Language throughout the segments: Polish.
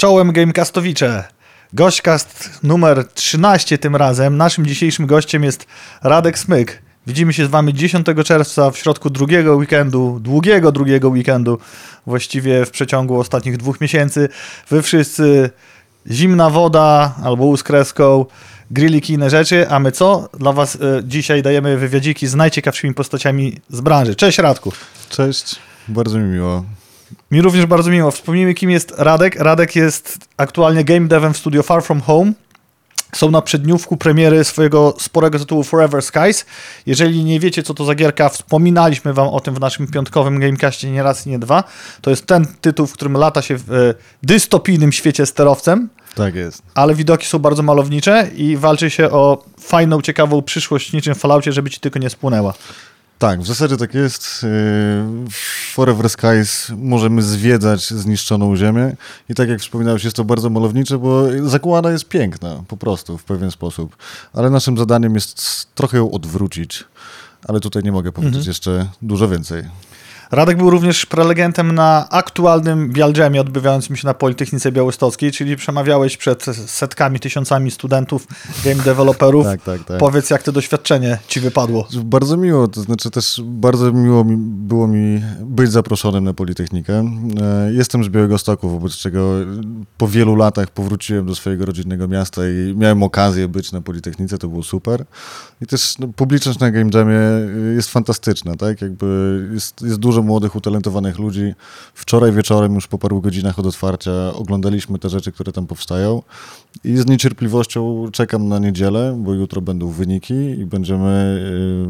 Czołem Gamecastowicze. Gośćcast numer 13 tym razem. Naszym dzisiejszym gościem jest Radek Smyk. Widzimy się z wami 10 czerwca w środku drugiego weekendu, długiego drugiego weekendu, właściwie w przeciągu ostatnich dwóch miesięcy. Wy wszyscy zimna woda albo łóz kreską, grilliki inne rzeczy, a my co? Dla was y, dzisiaj dajemy wywiadziki z najciekawszymi postaciami z branży. Cześć Radku. Cześć, bardzo mi miło. Mi również bardzo miło. Wspomnijmy, kim jest Radek. Radek jest aktualnie game devem w studio Far From Home. Są na przedniówku premiery swojego sporego tytułu Forever Skies. Jeżeli nie wiecie, co to za gierka, wspominaliśmy wam o tym w naszym piątkowym Gamecastie nie raz i nie dwa. To jest ten tytuł, w którym lata się w e, dystopijnym świecie sterowcem, Tak jest. ale widoki są bardzo malownicze i walczy się o fajną, ciekawą przyszłość niczym w Falloutie, żeby ci tylko nie spłynęła. Tak, w zasadzie tak jest. W Forever Skies możemy zwiedzać zniszczoną ziemię i tak jak wspominałeś, jest to bardzo malownicze, bo zakłada jest piękna, po prostu, w pewien sposób. Ale naszym zadaniem jest trochę ją odwrócić. Ale tutaj nie mogę powiedzieć jeszcze dużo więcej. Radek był również prelegentem na aktualnym Bialjamie odbywającym się na Politechnice Białostockiej, czyli przemawiałeś przed setkami, tysiącami studentów, game developerów. Tak, tak, tak. Powiedz, jak to doświadczenie ci wypadło. Bardzo miło, to znaczy też bardzo miło mi, było mi być zaproszonym na Politechnikę. E, Jestem z Białegostoku, wobec czego po wielu latach powróciłem do swojego rodzinnego miasta i miałem okazję być na Politechnice, to było super. I też no, publiczność na Game Jamie jest fantastyczna, tak? Jakby jest, jest dużo młodych, utalentowanych ludzi. Wczoraj wieczorem, już po paru godzinach od otwarcia, oglądaliśmy te rzeczy, które tam powstają i z niecierpliwością czekam na niedzielę, bo jutro będą wyniki i będziemy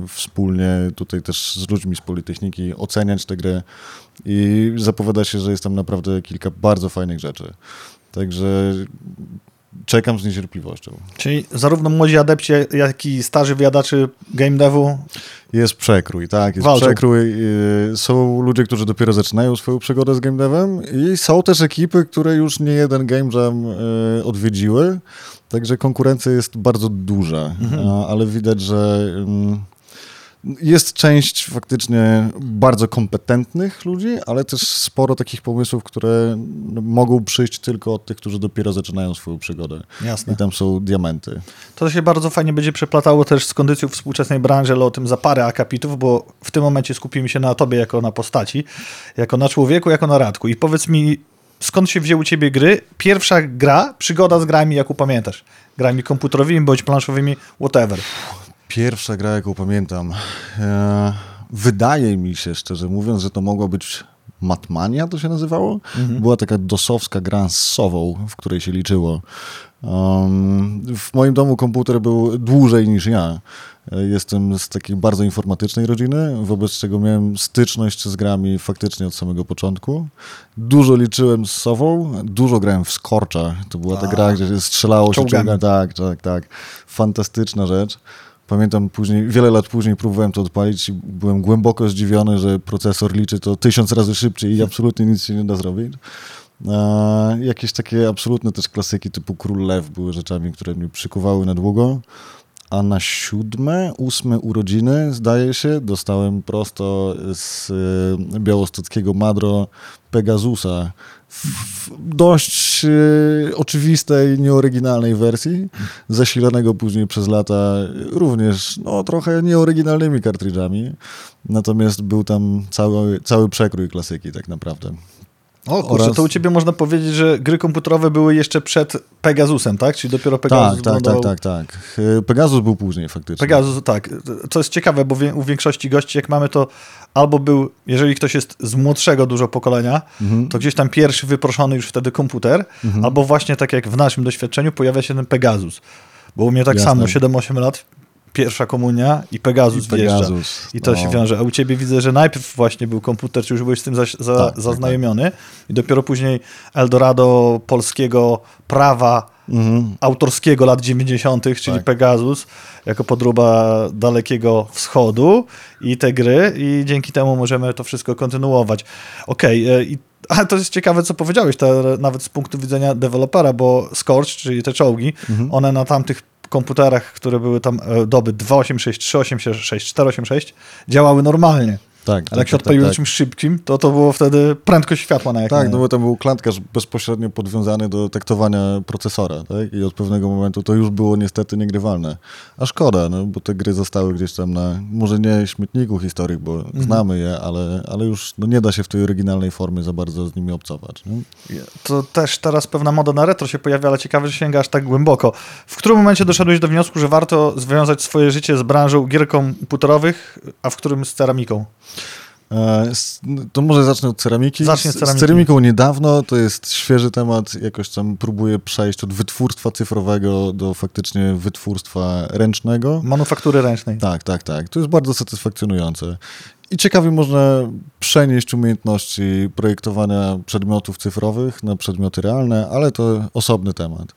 y, wspólnie tutaj też z ludźmi z Politechniki oceniać tę grę i zapowiada się, że jest tam naprawdę kilka bardzo fajnych rzeczy. Także czekam z niecierpliwością. Czyli zarówno młodzi adepci, jak i starzy wyjadaczy game devu. Jest przekrój, tak, jest Walczą. przekrój. y, Są ludzie, którzy dopiero zaczynają swoją przygodę z game devem i są też ekipy, które już nie jeden game jam y, odwiedziły, także konkurencja jest bardzo duża, a, ale widać, że jest część faktycznie bardzo kompetentnych ludzi, ale też sporo takich pomysłów, które mogą przyjść tylko od tych, którzy dopiero zaczynają swoją przygodę. Jasne. I tam są diamenty. To się bardzo fajnie będzie przeplatało też z kondycją współczesnej branży, ale o tym za parę akapitów, bo w tym momencie skupimy się na tobie jako na postaci, jako na człowieku, jako na Radku. I powiedz mi, skąd się wzięły u ciebie gry? Pierwsza gra, przygoda z grami, jaką pamiętasz? Grami komputerowymi bądź planszowymi, whatever. Pierwsza gra, jaką pamiętam. E, wydaje mi się, szczerze mówiąc, że to mogła być Matmania, to się nazywało. Była taka dosowska gra z sową, w której się liczyło. Um, w moim domu komputer był dłużej niż ja. E, Jestem z takiej bardzo informatycznej rodziny, wobec czego miałem styczność z grami faktycznie od samego początku. Dużo liczyłem z sową, dużo grałem w Scorcha. To była ta A, gra, gdzie się strzelało się czołgami. Tak, tak, tak. Fantastyczna rzecz. Pamiętam później, wiele lat później próbowałem to odpalić i byłem głęboko zdziwiony, że procesor liczy to tysiąc razy szybciej i absolutnie nic się nie da zrobić. E, jakieś takie absolutne też klasyki typu Król Lew były rzeczami, które mnie przykuwały na długo. A na siódme, ósme urodziny, zdaje się, dostałem prosto z e, białostockiego Madro Pegasusa w dość e, oczywistej, nieoryginalnej wersji, zasilanego później przez lata również no, trochę nieoryginalnymi kartridżami. Natomiast był tam cały, cały przekrój klasyki tak naprawdę. O kurczę, Oraz- to u ciebie można powiedzieć, że gry komputerowe były jeszcze przed Pegasusem, tak? Czyli dopiero Pegasus Tak, tak, tak, wyglądał- tak, tak. E, Pegasus był później faktycznie. Pegasus, tak. Co jest ciekawe, bo u większości gości, jak mamy to, albo był, jeżeli ktoś jest z młodszego dużo pokolenia, Mhm. to gdzieś tam pierwszy wyproszony już wtedy komputer, albo właśnie tak jak w naszym doświadczeniu pojawia się ten Pegasus. Bo u mnie tak Jasne. samo, 7-8 lat, pierwsza komunia i Pegasus, I wjeżdża. Pegasus, I to się no. wiąże. A u ciebie widzę, że najpierw właśnie był komputer, czy już byłeś z tym za, za, Tak, tak, zaznajomiony i dopiero później Eldorado polskiego prawa Mhm. autorskiego lat 90., czyli Tak. Pegasus, jako podróba Dalekiego Wschodu i te gry i dzięki temu możemy to wszystko kontynuować. Okej, e, i ale to jest ciekawe, co powiedziałeś, te, nawet z punktu widzenia dewelopera, bo Scorch, czyli te czołgi, Mhm. one na tamtych komputerach, które były tam e, doby 286, 386, 486, działały normalnie. Tak, Ale jak się tak, odpaliło tak, tak. czymś szybkim, to to było wtedy prędkość światła na ekranie. Tak, no bo tam był klantkarz bezpośrednio podwiązany do taktowania procesora, tak? I od pewnego momentu to już było niestety niegrywalne. A szkoda, no, bo te gry zostały gdzieś tam na, może nie śmietniku historii, bo Mhm. znamy je, ale, ale już no, nie da się w tej oryginalnej formie za bardzo z nimi obcować. No? To też teraz pewna moda na retro się pojawia, ale ciekawe, że sięgasz tak głęboko. W którym momencie doszedłeś do wniosku, że warto związać swoje życie z branżą gier komputerowych, a w którym z ceramiką? E, To może zacznę od ceramiki. Zacznij od Z- ceramiki. Z ceramiką niedawno, to jest świeży temat, jakoś tam próbuję przejść od wytwórstwa cyfrowego do faktycznie wytwórstwa ręcznego. Manufaktury ręcznej. Tak, tak, tak. To jest bardzo satysfakcjonujące. I ciekawie można przenieść umiejętności projektowania przedmiotów cyfrowych na przedmioty realne, ale to osobny temat.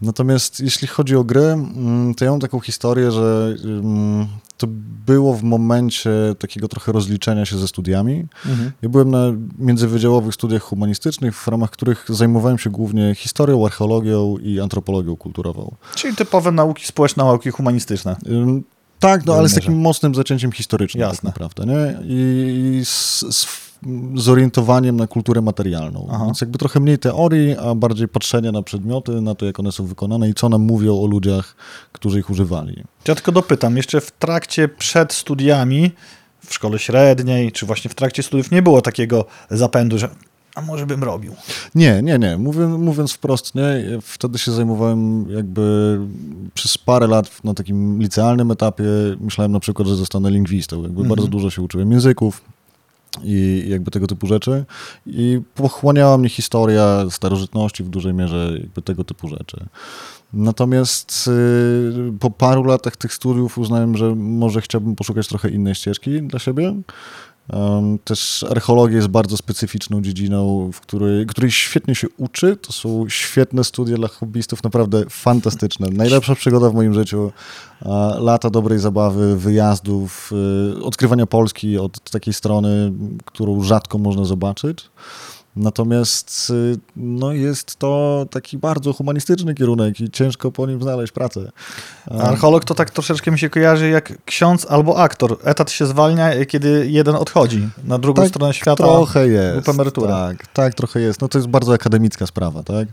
Natomiast jeśli chodzi o gry, mm, to ja mam taką historię, że mm, to było w momencie takiego trochę rozliczenia się ze studiami. Mhm. Ja byłem na międzywydziałowych studiach humanistycznych, w ramach których zajmowałem się głównie historią, archeologią i antropologią kulturową. Czyli typowe nauki społeczne, nauki humanistyczne. Ym, Tak, no ale z takim mocnym zacięciem historycznym Jasne. tak naprawdę, nie? I z, z zorientowaniem na kulturę materialną. Aha. Więc jakby trochę mniej teorii, a bardziej patrzenie na przedmioty, na to, jak one są wykonane i co nam mówią o ludziach, którzy ich używali. Ja tylko dopytam, jeszcze w trakcie, przed studiami, w szkole średniej, czy właśnie w trakcie studiów nie było takiego zapędu, że a może bym robił. Nie, nie, nie. Mówiąc, mówiąc wprost, nie. Wtedy się zajmowałem jakby przez parę lat na takim licealnym etapie. Myślałem na przykład, że zostanę lingwistą. Jakby Mhm. bardzo dużo się uczyłem języków i jakby tego typu rzeczy. I pochłaniała mnie historia starożytności w dużej mierze jakby tego typu rzeczy. Natomiast y, po paru latach tych studiów uznałem, że może chciałbym poszukać trochę innej ścieżki dla siebie. Też archeologia jest bardzo specyficzną dziedziną, w której, której świetnie się uczy. To są świetne studia dla hobbystów, naprawdę fantastyczne. Najlepsza przygoda w moim życiu. A, lata dobrej zabawy, wyjazdów, y, odkrywania Polski od takiej strony, którą rzadko można zobaczyć. Natomiast y, no, jest to taki bardzo humanistyczny kierunek i ciężko po nim znaleźć pracę. Archeolog to tak troszeczkę mi się kojarzy jak ksiądz albo aktor. Etat się zwalnia, kiedy jeden odchodzi na drugą Tak, stronę świata. Trochę jest. emeryturę. Tak, tak, trochę jest. No to jest bardzo akademicka sprawa, tak?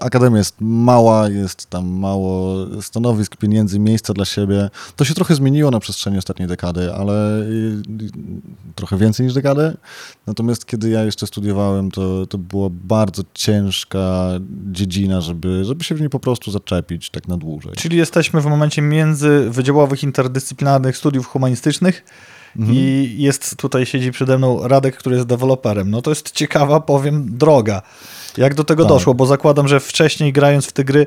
Akademia jest mała, jest tam mało stanowisk, pieniędzy, miejsca dla siebie. To się trochę zmieniło na przestrzeni ostatniej dekady, ale y, y, trochę więcej niż dekadę. Natomiast kiedy ja jeszcze studiowałem, to, to była bardzo ciężka dziedzina, żeby, żeby się w niej po prostu zaczepić tak na dłużej. Czyli jesteśmy w momencie międzywydziałowych, interdyscyplinarnych studiów humanistycznych Mhm. i jest tutaj, siedzi przede mną Radek, który jest deweloperem. No to jest ciekawa, powiem, droga. Jak do tego Tak. doszło? Bo zakładam, że wcześniej grając w te gry,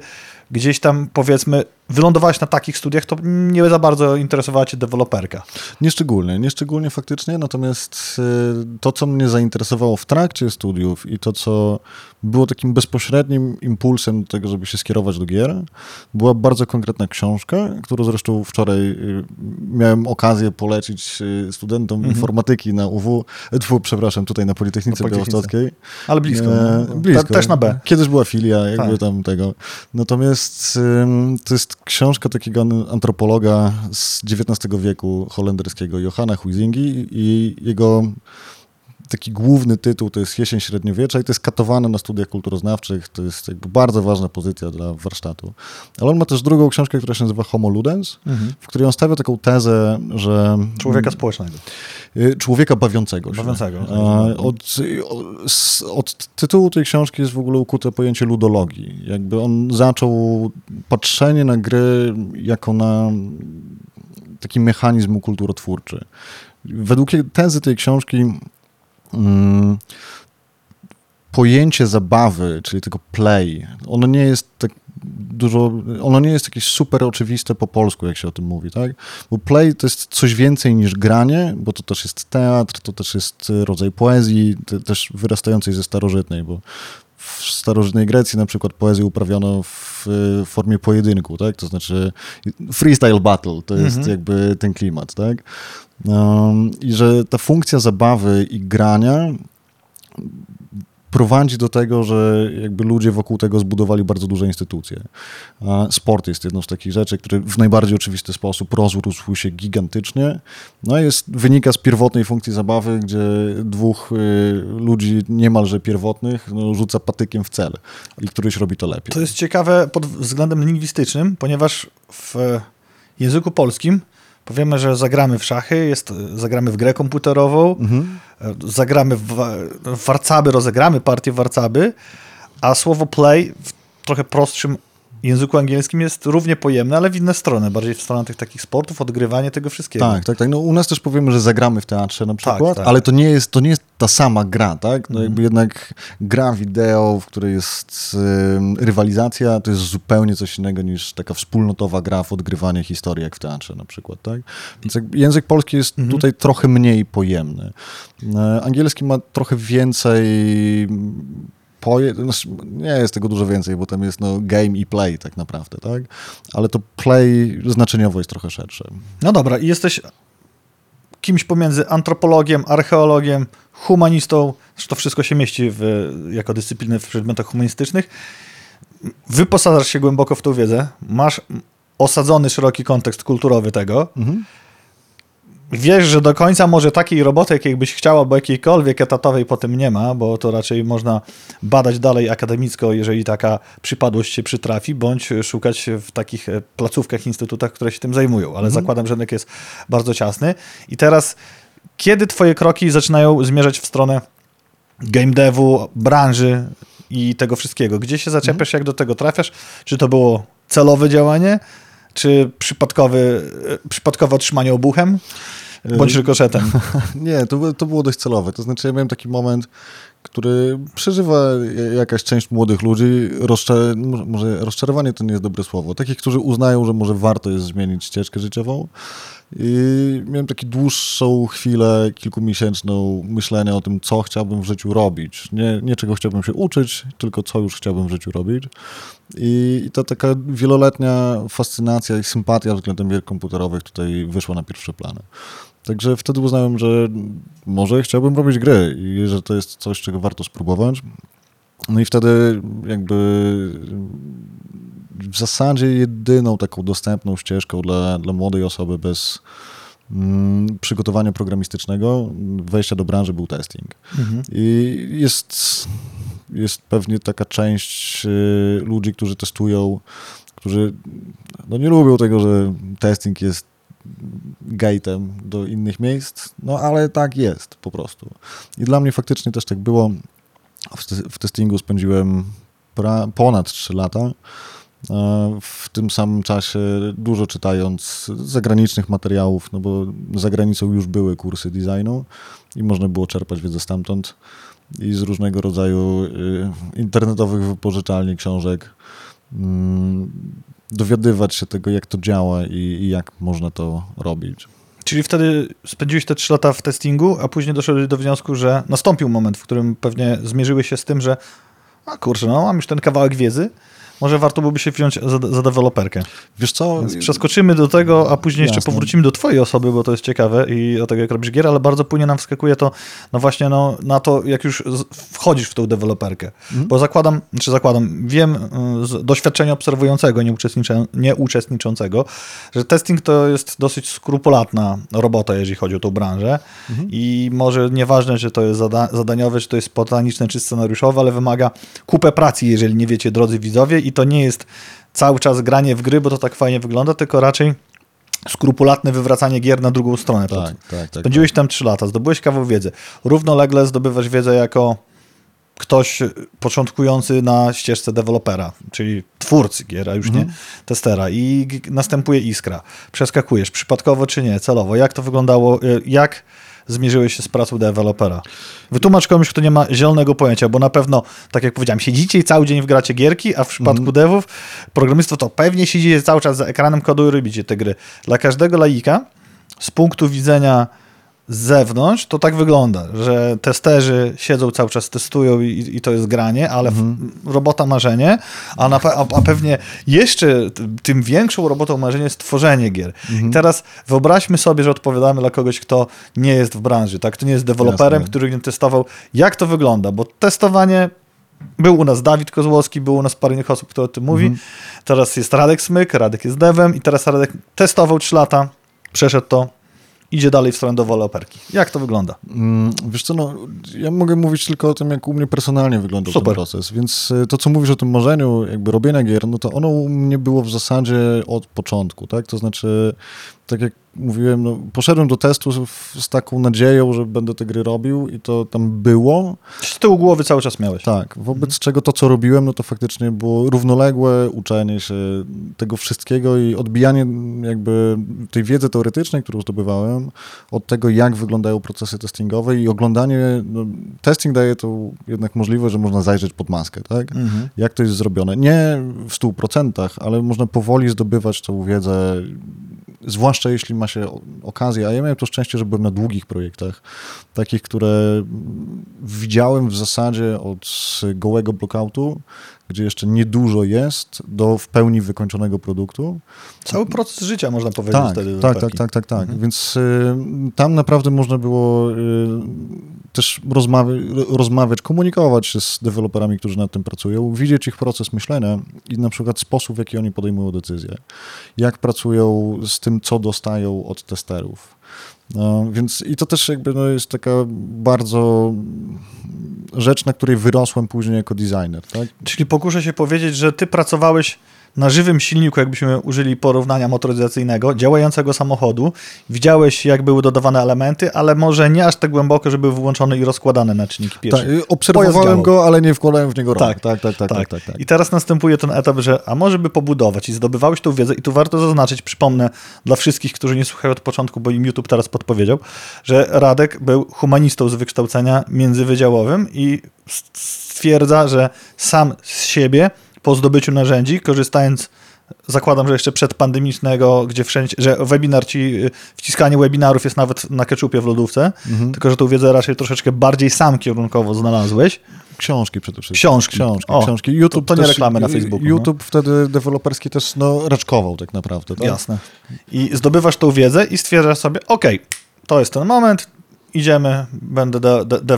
gdzieś tam powiedzmy, wylądowałeś na takich studiach, to nie za bardzo interesowała cię deweloperka. Nieszczególnie, nieszczególnie faktycznie, natomiast y, to, co mnie zainteresowało w trakcie studiów i to, co było takim bezpośrednim impulsem do tego, żeby się skierować do gier, była bardzo konkretna książka, którą zresztą wczoraj y, miałem okazję polecić y, studentom Mhm. informatyki na UW, e, tfu, przepraszam, tutaj na Politechnice, Na Politechnice. Białostockiej. Ale blisko. E, no. Blisko. Te, też na B. Kiedyś była filia, jakby Tak. tam tego. Natomiast ym, to jest książka takiego an- antropologa z XIX wieku holenderskiego, Johanna Huizingi i jego taki główny tytuł to jest Jesień Średniowiecza i to jest katowane na studiach kulturoznawczych, to jest jakby bardzo ważna pozycja dla warsztatu. Ale on ma też drugą książkę, która się nazywa Homo Ludens, Mhm. w której on stawia taką tezę, że... Człowieka społecznego. Y, Człowieka bawiącego się. Bawiącego. A, Od, s- od tytułu tej książki jest w ogóle ukute pojęcie ludologii. Jakby on zaczął patrzenie na gry jako na taki mechanizm kulturotwórczy. Według tezy tej książki pojęcie zabawy, czyli tego play, ono nie jest tak dużo, ono nie jest jakieś super oczywiste po polsku, jak się o tym mówi, tak? Bo play to jest coś więcej niż granie, bo to też jest teatr, to też jest y, rodzaj poezji, te- też wyrastającej ze starożytnej, bo w starożytnej Grecji na przykład poezję uprawiono w formie pojedynku, tak? To znaczy freestyle battle, to jest Mhm. jakby ten klimat, tak? Um, I że ta funkcja zabawy i grania prowadzi do tego, że jakby ludzie wokół tego zbudowali bardzo duże instytucje. Sport jest jedną z takich rzeczy, który w najbardziej oczywisty sposób rozrósł się gigantycznie. No jest, wynika z pierwotnej funkcji zabawy, gdzie dwóch y, ludzi niemalże pierwotnych no, rzuca patykiem w cel i któryś robi to lepiej. To jest ciekawe pod względem lingwistycznym, ponieważ w języku polskim powiemy, że zagramy w szachy, jest, zagramy w grę komputerową, mhm. zagramy w, w warcaby, rozegramy partię warcaby, a słowo play w trochę prostszym języku angielskim jest równie pojemne, ale w inne strony, bardziej w stronę tych takich sportów, odgrywanie tego wszystkiego. Tak, tak, tak. No, u nas też powiemy, że zagramy w teatrze na tak, przykład, tak, tak. ale to nie, jest, to nie jest ta sama gra, tak? No, jakby jednak gra wideo, w której jest y, rywalizacja, to jest zupełnie coś innego niż taka wspólnotowa gra w odgrywanie historii, jak w teatrze na przykład, tak? Więc język polski jest mhm. tutaj trochę mniej pojemny. Y, angielski ma trochę więcej poje, znaczy, nie jest tego dużo więcej, bo tam jest no, game i play tak naprawdę, tak? Ale to play znaczeniowo jest trochę szersze. No dobra, i jesteś kimś pomiędzy antropologiem, archeologiem, humanistą, to wszystko się mieści w, jako dyscypliny w przedmiotach humanistycznych. Wyposażasz się głęboko w tą wiedzę, masz osadzony szeroki kontekst kulturowy tego, mhm wiesz, że do końca może takiej roboty, jakiej byś chciał, albo jakiejkolwiek etatowej po tym nie ma, bo to raczej można badać dalej akademicko, jeżeli taka przypadłość się przytrafi, bądź szukać w takich e, placówkach, instytutach, które się tym zajmują. Ale mhm. zakładam, że rynek jest bardzo ciasny. I teraz, kiedy twoje kroki zaczynają zmierzać w stronę game devu, branży i tego wszystkiego? Gdzie się zaczepiasz, mhm. jak do tego trafiasz? Czy to było celowe działanie? Czy przypadkowy, e, przypadkowe otrzymanie obuchem? Bądź rykoszetem. Nie, to, to było dość celowe. To znaczy, ja miałem taki moment, który przeżywa jakaś część młodych ludzi. Rozczar może rozczarowanie to nie jest dobre słowo. Takich, którzy uznają, że może warto jest zmienić ścieżkę życiową. I miałem taką dłuższą chwilę, kilkumiesięczną myślenia o tym, co chciałbym w życiu robić. Nie, nie czego chciałbym się uczyć, tylko co już chciałbym w życiu robić. I, i ta taka wieloletnia fascynacja i sympatia względem gier komputerowych tutaj wyszła na pierwsze plany. Także wtedy uznałem, że może chciałbym robić gry i że to jest coś, czego warto spróbować. No i wtedy jakby w zasadzie jedyną taką dostępną ścieżką dla, dla młodej osoby bez mm, przygotowania programistycznego, wejścia do branży był testing. Mhm. I jest, jest pewnie taka część y, ludzi, którzy testują, którzy no nie lubią tego, że testing jest gate'em do innych miejsc, no ale tak jest po prostu. I dla mnie faktycznie też tak było. W, testingu spędziłem pra, ponad 3 lata. E, w tym samym czasie dużo czytając zagranicznych materiałów, no bo za granicą już były kursy designu i można było czerpać wiedzę stamtąd i z różnego rodzaju y, internetowych wypożyczalni książek mm, dowiadywać się tego, jak to działa i jak można to robić. Czyli wtedy spędziłeś te trzy lata w testingu, a później doszedłeś do wniosku, że nastąpił moment, w którym pewnie zmierzyłeś się z tym, że a kurczę, no mam już ten kawałek wiedzy, może warto byłoby się wziąć za, za deweloperkę. Wiesz co? Więc przeskoczymy do tego, a później Jasne. jeszcze powrócimy do twojej osoby, bo to jest ciekawe i do tego, jak robisz gier, ale bardzo płynnie nam wskakuje to no właśnie no, na to, jak już wchodzisz w tą deweloperkę. Mhm. Bo zakładam, czy zakładam, wiem y, z doświadczenia obserwującego, nie uczestniczącego, że testing to jest dosyć skrupulatna robota, jeżeli chodzi o tą branżę mhm. i może nieważne, czy to jest zada zadaniowe, czy to jest spontaniczne, czy scenariuszowe, ale wymaga kupę pracy, jeżeli nie wiecie, drodzy widzowie, i to nie jest cały czas granie w gry, bo to tak fajnie wygląda, tylko raczej skrupulatne wywracanie gier na drugą stronę. Tak, tak, tak, Spędziłeś tak. tam 3 lata, zdobyłeś kawał wiedzy. Równolegle zdobywasz wiedzę jako ktoś początkujący na ścieżce dewelopera, czyli twórcy gier, a już mhm. nie testera i następuje iskra. Przeskakujesz, przypadkowo czy nie, celowo. Jak to wyglądało, y, jak zmierzyłeś się z pracą dewelopera? Wytłumacz komuś, kto nie ma zielonego pojęcia, bo na pewno, tak jak powiedziałem, siedzicie i cały dzień w gracie gierki, a w przypadku mm. devów, programistów to pewnie siedzicie cały czas za ekranem kodu i robicie te gry. Dla każdego laika z punktu widzenia z zewnątrz to tak wygląda, że testerzy siedzą cały czas, testują i, i to jest granie, ale Mhm. robota marzenie, a, na, a, a pewnie jeszcze tym większą robotą marzenie jest tworzenie gier. Mhm. I teraz wyobraźmy sobie, że odpowiadamy dla kogoś, kto nie jest w branży, tak? Kto nie jest deweloperem, Jasne. który nie testował. Jak to wygląda? Bo testowanie był u nas Dawid Kozłowski, był u nas parę innych osób, kto o tym mówi. Mhm. Teraz jest Radek Smyk, Radek jest devem i teraz Radek testował 3 lata, przeszedł to, idzie dalej w stronę deweloperki. Jak to wygląda? Mm, Wiesz co, no, ja mogę mówić tylko o tym, jak u mnie personalnie wyglądał Super. ten proces, więc y, to, co mówisz o tym marzeniu jakby robienia gier, no to ono u mnie było w zasadzie od początku, tak? To znaczy, tak jak mówiłem, no, poszedłem do testu z, z taką nadzieją, że będę te gry robił i to tam było, Z tyłu głowy cały czas miałeś. tak, wobec czego to, co robiłem, no to faktycznie było równoległe uczenie się tego wszystkiego i odbijanie jakby tej wiedzy teoretycznej, którą zdobywałem, od tego, jak wyglądają procesy testingowe i oglądanie, no, testing daje tu jednak możliwość, że można zajrzeć pod maskę, tak? Mhm. Jak to jest zrobione. Nie w 100%, ale można powoli zdobywać tą wiedzę, zwłaszcza jeśli ma się okazję, a ja miałem to szczęście, że byłem na długich projektach, takich, które widziałem w zasadzie od gołego blockoutu, gdzie jeszcze niedużo jest, do w pełni wykończonego produktu. Cały proces życia można powiedzieć Tak, wtedy. tak, tak, tak, tak, tak. Mhm. Więc y, tam naprawdę można było y, też rozmawiać, rozmawiać, komunikować się z deweloperami, którzy nad tym pracują, widzieć ich proces myślenia i na przykład sposób, w jaki oni podejmują decyzje, jak pracują z tym, co dostają od testerów. No, więc i to też jakby no, jest taka bardzo rzecz, na której wyrosłem później jako designer, tak? Czyli pokuszę się powiedzieć, że ty pracowałeś na żywym silniku, jakbyśmy użyli porównania motoryzacyjnego, działającego samochodu. Widziałeś, jak były dodawane elementy, ale może nie aż tak głęboko, żeby były włączone i rozkładane na czynniki pierwsze. tak obserwowałem go, ale nie wkładałem w niego rąk. Tak, Tak, tak, tak, tak, tak, tak. I teraz następuje ten etap, że a może by pobudować i zdobywałeś tą wiedzę i tu warto zaznaczyć, przypomnę dla wszystkich, którzy nie słuchają od początku, bo im YouTube teraz podpowiedział, że Radek był humanistą z wykształcenia międzywydziałowym i stwierdza, że sam z siebie po zdobyciu narzędzi, korzystając Zakładam, że jeszcze przedpandemicznego, gdzie wszędzie, że webinar ci, wciskanie webinarów jest nawet na keczupie w lodówce, Mhm. tylko że tą wiedzę raczej troszeczkę bardziej sam kierunkowo znalazłeś. Książki przede wszystkim. Książki. Książki, O, książki. YouTube to nie też- reklamy na Facebooku, no. YouTube wtedy deweloperski też no, raczkował tak naprawdę. Tak? Jasne. I zdobywasz tą wiedzę i stwierdzasz sobie, ok, to jest ten moment, idziemy, będę de- de-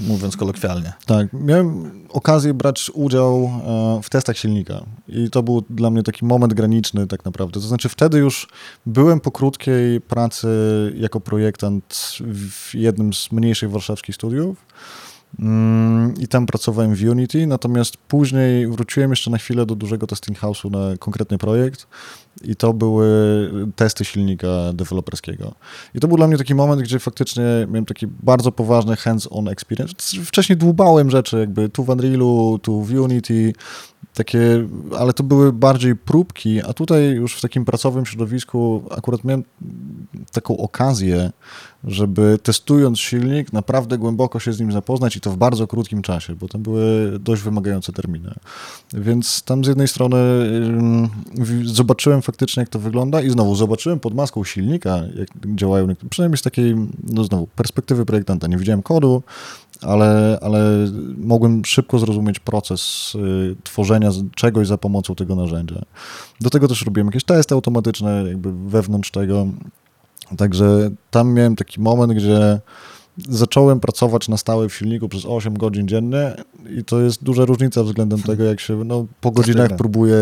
mówiąc kolokwialnie. Tak, miałem okazję brać udział e, w testach silnika i to był dla mnie taki moment graniczny tak naprawdę. To znaczy wtedy już byłem po krótkiej pracy jako projektant w jednym z mniejszych warszawskich studiów mm, i tam pracowałem w Unity, natomiast później wróciłem jeszcze na chwilę do dużego testing house'u na konkretny projekt i to były testy silnika deweloperskiego. I to był dla mnie taki moment, gdzie faktycznie miałem taki bardzo poważny hands-on experience. Wcześniej dłubałem rzeczy jakby tu w Unrealu, tu w Unity, takie, ale to były bardziej próbki, a tutaj już w takim pracowym środowisku akurat miałem taką okazję, żeby testując silnik, naprawdę głęboko się z nim zapoznać i to w bardzo krótkim czasie, bo tam były dość wymagające terminy. Więc tam z jednej strony w- zobaczyłem faktycznie, jak to wygląda i znowu zobaczyłem pod maską silnika, jak działają, przynajmniej z takiej, no znowu, perspektywy projektanta. Nie widziałem kodu, ale, ale mogłem szybko zrozumieć proces y, tworzenia czegoś za pomocą tego narzędzia. Do tego też robiłem jakieś testy automatyczne, jakby wewnątrz tego. Także tam miałem taki moment, gdzie zacząłem pracować na stałe w silniku przez 8 godzin dziennie i to jest duża różnica względem tego, jak się no, po godzinach próbuje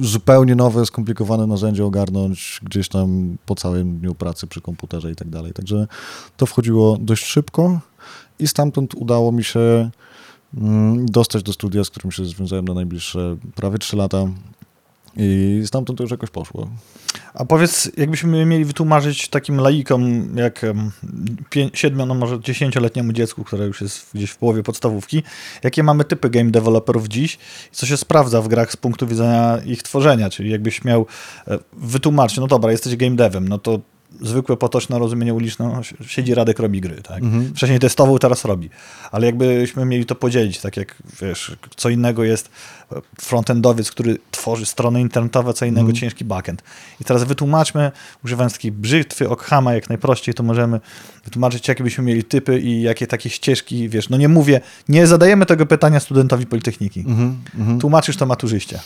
zupełnie nowe, skomplikowane narzędzie ogarnąć gdzieś tam po całym dniu pracy przy komputerze i tak dalej. Także to wchodziło dość szybko i stamtąd udało mi się mm, dostać do studia, z którym się związałem na najbliższe prawie 3 lata i stamtąd to już jakoś poszło. A powiedz, jakbyśmy mieli wytłumaczyć takim laikom, jak siedmiu, no może dziesięcioletniemu dziecku, które już jest gdzieś w połowie podstawówki, jakie mamy typy game developerów dziś i co się sprawdza w grach z punktu widzenia ich tworzenia, czyli jakbyś miał e, wytłumaczyć, no dobra, jesteś game devem, no to zwykłe, potoczne rozumienie uliczne, no, siedzi Radek, robi gry, tak? Mhm. Wcześniej testował, teraz robi. Ale jakbyśmy mieli to podzielić, tak jak, wiesz, co innego jest frontendowiec, który tworzy strony internetowe, co innego Mhm. ciężki backend. I teraz wytłumaczmy, używając takiej brzytwy, Okhama jak najprościej, to możemy wytłumaczyć, jakie byśmy mieli typy i jakie takie ścieżki, wiesz, no nie mówię, nie zadajemy tego pytania studentowi Politechniki. Mhm, mhm. Tłumaczysz to maturzyście.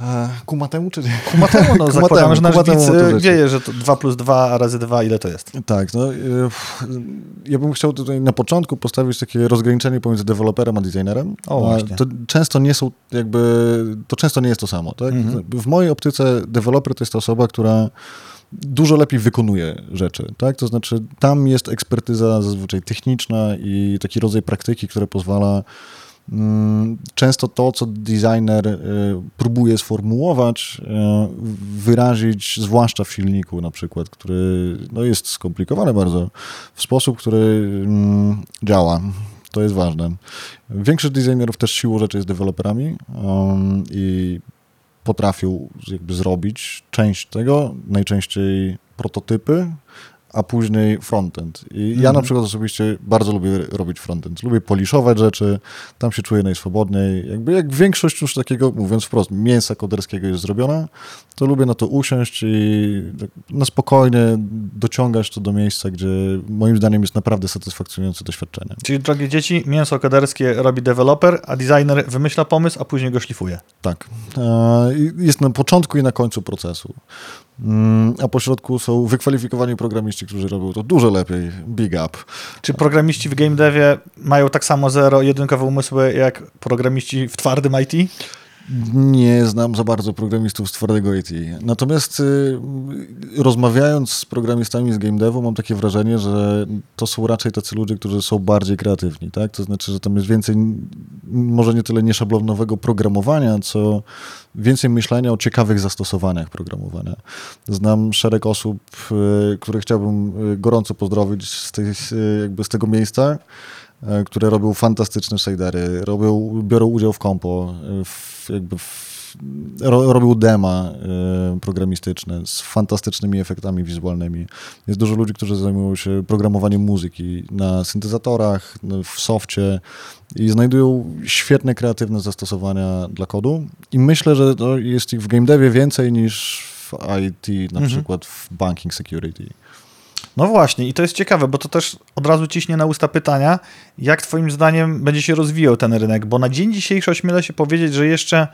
E, Kumatemu czy nie? Kumatemu, no Kumatemu, zakładamy, że nasz widz y, wieje, że to 2 plus 2 razy 2, ile to jest? Tak, no, e, ja bym chciał tutaj na początku postawić takie rozgraniczenie pomiędzy deweloperem a designerem. O, właśnie. To często nie są jakby, to często nie jest to samo. Tak? Mhm. W mojej optyce deweloper to jest ta osoba, która dużo lepiej wykonuje rzeczy, tak? To znaczy tam jest ekspertyza zazwyczaj techniczna i taki rodzaj praktyki, które pozwala często to, co designer y, próbuje sformułować, y, wyrazić, zwłaszcza w silniku na przykład, który no, jest skomplikowany bardzo, w sposób, który mm, działa. To jest ważne. Większość designerów też siłą rzeczy jest deweloperami um, i potrafią jakby zrobić część tego, najczęściej prototypy, a później frontend. I ja Mhm. na przykład osobiście bardzo lubię robić frontend. Lubię poliszować rzeczy, tam się czuję najswobodniej. Jakby jak większość już takiego, mówiąc wprost, mięsa koderskiego jest zrobiona, to lubię na to usiąść i tak na spokojnie dociągać to do miejsca, gdzie moim zdaniem jest naprawdę satysfakcjonujące doświadczenie. Czyli, drogie dzieci, mięso koderskie robi deweloper, a designer wymyśla pomysł, a później go szlifuje. Tak. E, Jest na początku i na końcu procesu. Mm, A po środku są wykwalifikowani programiści, którzy robią to dużo lepiej. Big up. Czy programiści w game devie mają tak samo zero jedynkowe umysły jak programiści w twardym IT? Nie znam za bardzo programistów z twardego IT. Natomiast y, rozmawiając z programistami z game devu, mam takie wrażenie, że to są raczej tacy ludzie, którzy są bardziej kreatywni. Tak? To znaczy, że tam jest więcej, może nie tyle nieszablonowego programowania, co więcej myślenia o ciekawych zastosowaniach programowania. Znam szereg osób, y, które chciałbym y, gorąco pozdrowić z, tej, y, jakby z tego miejsca e, które robią fantastyczne shadery, robią, biorą udział w kompo, w, jakby w, ro, robią dema e, programistyczne z fantastycznymi efektami wizualnymi. Jest dużo ludzi, którzy zajmują się programowaniem muzyki na syntezatorach, w softie i znajdują świetne, kreatywne zastosowania dla kodu i myślę, że to jest ich w game devie więcej niż w IT, na Mhm. przykład w banking security. No właśnie, i to jest ciekawe, bo to też od razu ciśnie na usta pytania, jak twoim zdaniem będzie się rozwijał ten rynek, bo na dzień dzisiejszy ośmielę się powiedzieć, że jeszcze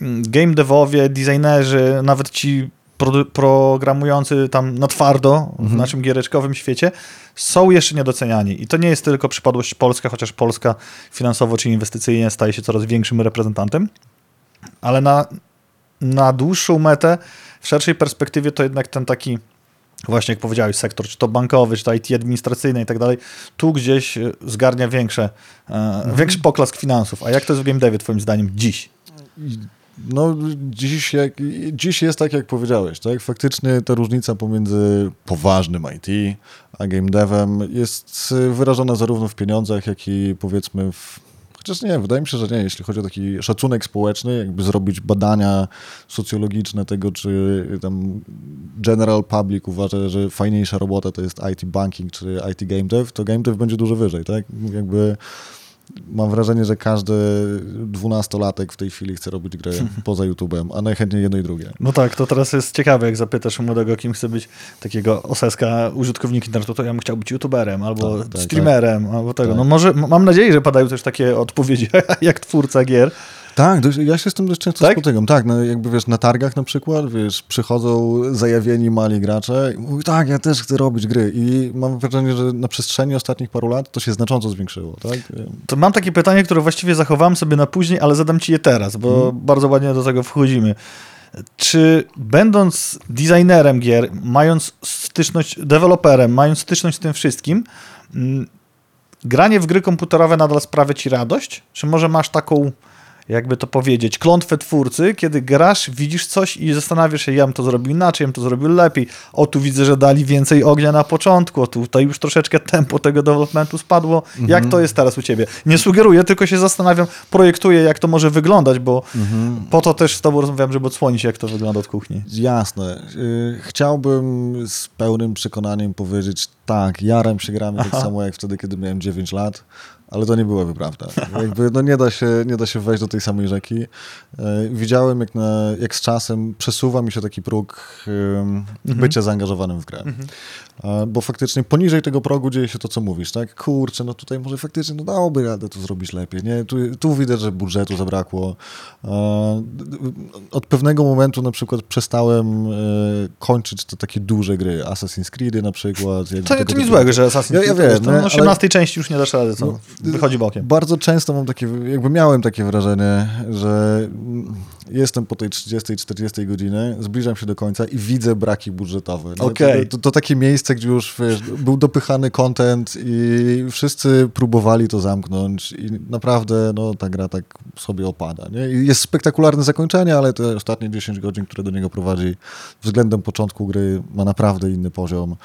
mm, game devowie, designerzy, nawet ci produ- programujący tam na twardo w Mhm. naszym giereczkowym świecie są jeszcze niedoceniani. I to nie jest tylko przypadłość Polska, chociaż Polska finansowo czy inwestycyjnie staje się coraz większym reprezentantem, ale na, na dłuższą metę, w szerszej perspektywie to jednak ten taki właśnie jak powiedziałeś, sektor, czy to bankowy, czy to IT administracyjny i tak dalej, tu gdzieś e, zgarnia większe, e, większy poklask finansów. A jak to jest w game devie twoim zdaniem dziś? No, dziś, jak, dziś jest tak, jak powiedziałeś, tak? Faktycznie ta różnica pomiędzy poważnym IT a game devem jest wyrażona zarówno w pieniądzach, jak i powiedzmy w Chociaż nie, wydaje mi się, że nie. Jeśli chodzi o taki szacunek społeczny, jakby zrobić badania socjologiczne tego, czy tam general public uważa, że fajniejsza robota to jest IT banking czy IT game dev, to game dev będzie dużo wyżej, tak? Jakby mam wrażenie, że każdy dwunastolatek w tej chwili chce robić grę poza YouTube'em, a najchętniej jedno i drugie. No tak, to teraz jest ciekawe, jak zapytasz młodego, kim chce być takiego oseska użytkownik internetu, to ja bym chciał być youtuberem, albo Tak, tak, streamerem, albo tego. Tak. No może, mam nadzieję, że padają też takie odpowiedzi, jak twórca gier. Tak, dość, ja się z tym dość często Tak? spotykam. Tak, no, jakby wiesz, na targach na przykład, wiesz, przychodzą zajawieni mali gracze i mówią, tak, ja też chcę robić gry. I mam wrażenie, że na przestrzeni ostatnich paru lat to się znacząco zwiększyło, tak? To mam takie pytanie, które właściwie zachowałem sobie na później, ale zadam ci je teraz, bo bardzo ładnie do tego wchodzimy. Czy będąc designerem gier, mając styczność, deweloperem, mając styczność z tym wszystkim, mm, granie w gry komputerowe nadal sprawia ci radość? Czy może masz taką jakby to powiedzieć, klątwę twórcy, kiedy grasz, widzisz coś i zastanawiasz się, ja bym to zrobił inaczej, ja bym to zrobił lepiej. O, tu widzę, że dali więcej ognia na początku, o, tutaj już troszeczkę tempo tego developmentu spadło. Mhm. Jak to jest teraz u ciebie? Nie sugeruję, tylko się zastanawiam, projektuję, jak to może wyglądać, bo Mhm. po to też z tobą rozmawiam, żeby odsłonić, jak to wygląda od kuchni. Jasne. Y, Chciałbym z pełnym przekonaniem powiedzieć, tak, jaram się grami tak samo jak wtedy, kiedy miałem 9 lat, ale to nie byłaby prawda. Jakby, no nie, da się, nie da się wejść do tej samej rzeki. Y, Widziałem, jak, na, jak z czasem przesuwa mi się taki próg y, bycia zaangażowanym w grę. E, Bo faktycznie poniżej tego progu dzieje się to, co mówisz, tak? Kurczę, no tutaj może faktycznie no dałoby radę to zrobić lepiej, nie? Tu, tu widać, że budżetu zabrakło. E, Od pewnego momentu na przykład przestałem e, kończyć te takie duże gry, Assassin's Creedy na przykład. To, to nic złego, że Assassin's Ja- Creed ja wiem, to nie? na Ale- 18 części już nie dasz rady, co? No, Wychodzi bokiem. Bardzo często mam takie, jakby miałem takie wrażenie, że jestem po tej 30-40 godzinie, zbliżam się do końca i widzę braki budżetowe. nie? Okej. To, to, to takie miejsce, gdzie już wiesz, był dopychany content i wszyscy próbowali to zamknąć i naprawdę no, ta gra tak sobie opada. Nie? I jest spektakularne zakończenie, ale te ostatnie 10 godzin, które do niego prowadzi względem początku gry ma naprawdę inny poziom.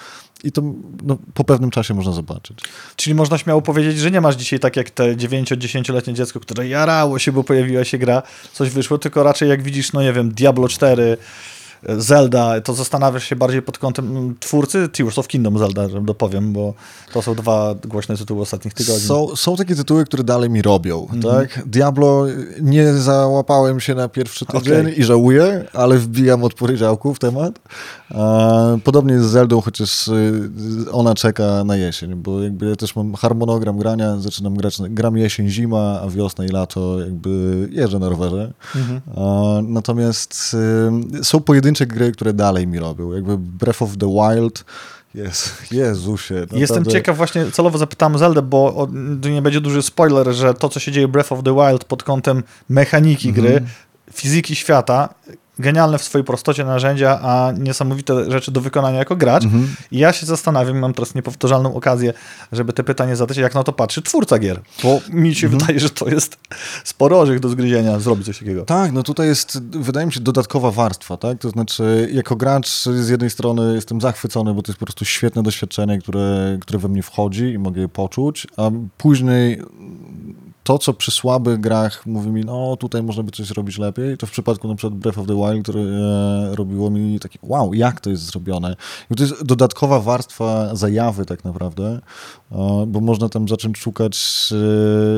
I to no, po pewnym czasie można zobaczyć. Czyli można śmiało powiedzieć, że nie masz dzisiaj tak jak te 9-10-letnie dziecko, które jarało się, bo pojawiła się gra, coś wyszło, tylko raczej jak widzisz, no nie wiem, Diablo 4, Zelda, to zastanawiasz się bardziej pod kątem mm, twórcy Tears of Kingdom Zelda, że dopowiem, bo to są dwa głośne tytuły ostatnich tygodni. Są, są takie tytuły, które dalej mi robią, Mhm. tak? Diablo nie załapałem się na pierwszy tydzień Okej. i żałuję, ale wbijam od poniedziałku w temat. Podobnie jest z Zeldą, chociaż y, ona czeka na jesień, bo jakby ja też mam harmonogram grania, zaczynam grać, gram jesień, zima, a wiosna i lato jakby jeżdżę na rowerze. Mhm. A, natomiast y, są pojedyncze gry, które dalej mi robią, jakby Breath of the Wild, jest, Jezusie. Jestem naprawdę- ciekaw, właśnie celowo zapytałem Zeldę, bo nie będzie duży spoiler, że to, co się dzieje Breath of the Wild pod kątem mechaniki Mhm. gry, fizyki świata, genialne w swojej prostocie narzędzia, a niesamowite rzeczy do wykonania jako gracz. Mhm. I ja się zastanawiam, mam teraz niepowtarzalną okazję, żeby te pytanie zadać, jak na to patrzy twórca gier. Bo mi się Mhm. wydaje, że to jest sporo orzech do zgryzienia, zrobić coś takiego. Tak, no tutaj jest, wydaje mi się, dodatkowa warstwa, tak? To znaczy, jako gracz z jednej strony jestem zachwycony, bo to jest po prostu świetne doświadczenie, które, które we mnie wchodzi i mogę je poczuć, a później to, co przy słabych grach mówi mi, no tutaj można by coś zrobić lepiej, to w przypadku na przykład Breath of the Wild, które e, robiło mi takie, wow, jak to jest zrobione. I to jest dodatkowa warstwa zajawy tak naprawdę, e, bo można tam zacząć szukać e,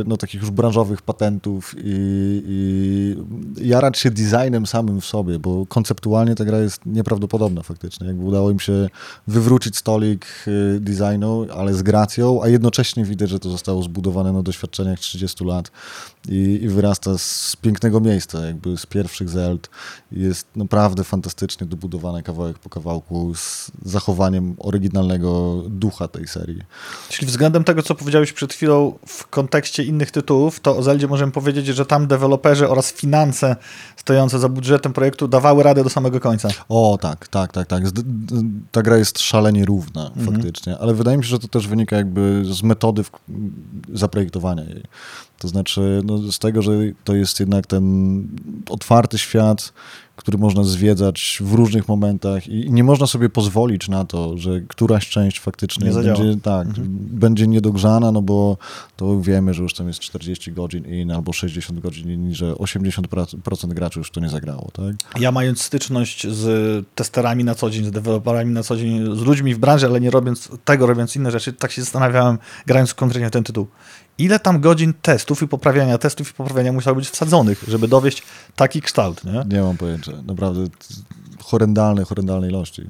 no, takich już branżowych patentów i, i jarać się designem samym w sobie, bo konceptualnie ta gra jest nieprawdopodobna faktycznie. Jakby udało im się wywrócić stolik designu, ale z gracją, a jednocześnie widać, że to zostało zbudowane na doświadczeniach 30 lat i, i wyrasta z pięknego miejsca, jakby z pierwszych Zeld. Jest naprawdę fantastycznie dobudowany kawałek po kawałku z zachowaniem oryginalnego ducha tej serii. Czyli względem tego, co powiedziałeś przed chwilą w kontekście innych tytułów, to o Zeldzie możemy powiedzieć, że tam deweloperzy oraz finanse stojące za budżetem projektu dawały radę do samego końca. O, tak, tak, tak, tak. Ta gra jest szalenie równa faktycznie, ale wydaje mi się, że to też wynika jakby z metody zaprojektowania jej. To znaczy no, z tego, że to jest jednak ten otwarty świat, który można zwiedzać w różnych momentach i nie można sobie pozwolić na to, że któraś część faktycznie Nie zadziała. będzie, tak, będzie niedogrzana, no bo to wiemy, że już tam jest 40 godzin in albo 60 godzin in, że 80% graczy już to nie zagrało, tak? Ja mając styczność z testerami na co dzień, z deweloperami na co dzień, z ludźmi w branży, ale nie robiąc tego, robiąc inne rzeczy, tak się zastanawiałem, grając konkretnie w ten tytuł. Ile tam godzin testów i poprawiania, testów i poprawiania musiało być wsadzonych, żeby dowieść taki kształt, nie? Nie mam pojęcia. Naprawdę t- horrendalne, horrendalne ilości.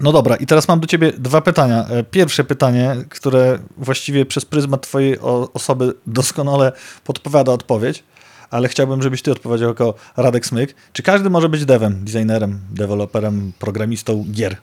No dobra, i teraz mam do ciebie dwa pytania. E, Pierwsze pytanie, które właściwie przez pryzmat twojej osoby doskonale podpowiada odpowiedź, ale chciałbym, żebyś ty odpowiedział jako Radek Smyk. Czy każdy może być devem, designerem, deweloperem, programistą gier?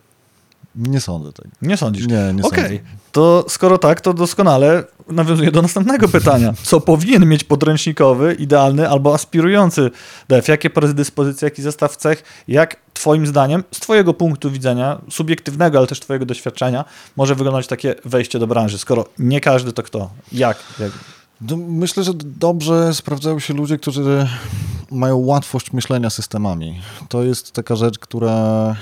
Nie sądzę tak. Nie sądzisz? Nie, nie Okej, sądzę. to skoro tak, to doskonale nawiązuję do następnego pytania. Co powinien mieć podręcznikowy, idealny albo aspirujący dev? Jakie predyspozycje, jaki zestaw cech, jak twoim zdaniem, z twojego punktu widzenia, subiektywnego, ale też twojego doświadczenia, może wyglądać takie wejście do branży? Skoro nie każdy, to kto? Jak? jak? No, myślę, że dobrze sprawdzają się ludzie, którzy mają łatwość myślenia systemami. To jest taka rzecz, która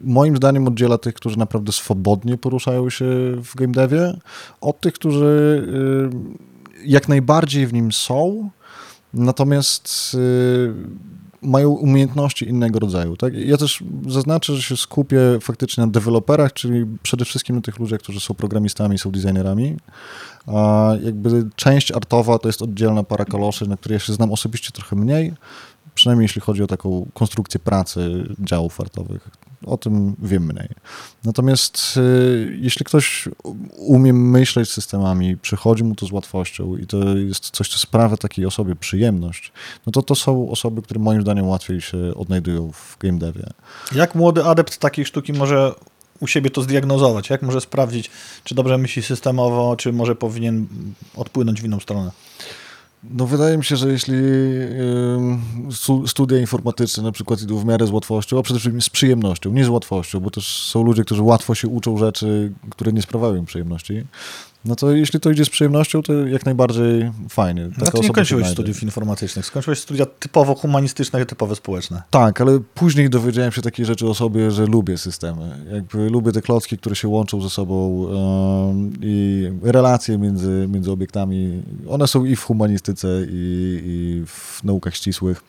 moim zdaniem oddziela tych, którzy naprawdę swobodnie poruszają się w game devie, od tych, którzy jak najbardziej w nim są, natomiast mają umiejętności innego rodzaju. Tak? Ja też zaznaczę, że się skupię faktycznie na deweloperach, czyli przede wszystkim na tych ludziach, którzy są programistami, są designerami. A jakby część artowa to jest oddzielna para kaloszy, na której ja się znam osobiście trochę mniej, przynajmniej jeśli chodzi o taką konstrukcję pracy działów artowych. O tym wiem mniej. Natomiast y, jeśli ktoś umie myśleć systemami, przychodzi mu to z łatwością i to jest coś, co sprawia takiej osobie przyjemność, no to to są osoby, które moim zdaniem łatwiej się odnajdują w game devie. Jak młody adept takiej sztuki może u siebie to zdiagnozować? Jak może sprawdzić, czy dobrze myśli systemowo, czy może powinien odpłynąć w inną stronę? No wydaje mi się, że jeśli studia informatyczne na przykład idą w miarę z łatwością, a przede wszystkim z przyjemnością, nie z łatwością, bo też są ludzie, którzy łatwo się uczą rzeczy, które nie sprawiają im przyjemności, no to jeśli to idzie z przyjemnością, to jak najbardziej fajnie. Taka no nie kończyłeś studiów informatycznych, skończyłeś studia typowo humanistyczne i typowo społeczne. Tak, ale później dowiedziałem się takiej rzeczy o sobie, że lubię systemy. Jakby lubię te klocki, które się łączą ze sobą i relacje między, między obiektami. One są i w humanistyce, i, i w naukach ścisłych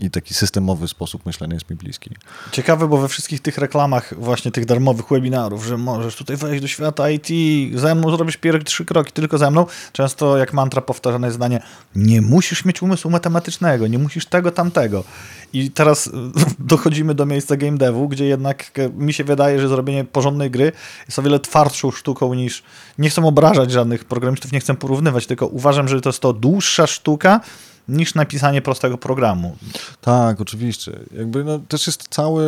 i taki systemowy sposób myślenia jest mi bliski. Ciekawe, bo we wszystkich tych reklamach właśnie tych darmowych webinarów, że możesz tutaj wejść do świata IT, ze mną zrobisz pierwsze trzy kroki, tylko ze mną, często jak mantra powtarzane zdanie, nie musisz mieć umysłu matematycznego, nie musisz tego, tamtego. I teraz dochodzimy do miejsca game devu, gdzie jednak mi się wydaje, że zrobienie porządnej gry jest o wiele twardszą sztuką niż, nie chcę obrażać żadnych programistów, nie chcę porównywać, tylko uważam, że to jest to dłuższa sztuka, niż napisanie prostego programu. Tak, oczywiście. Jakby no, też jest cały,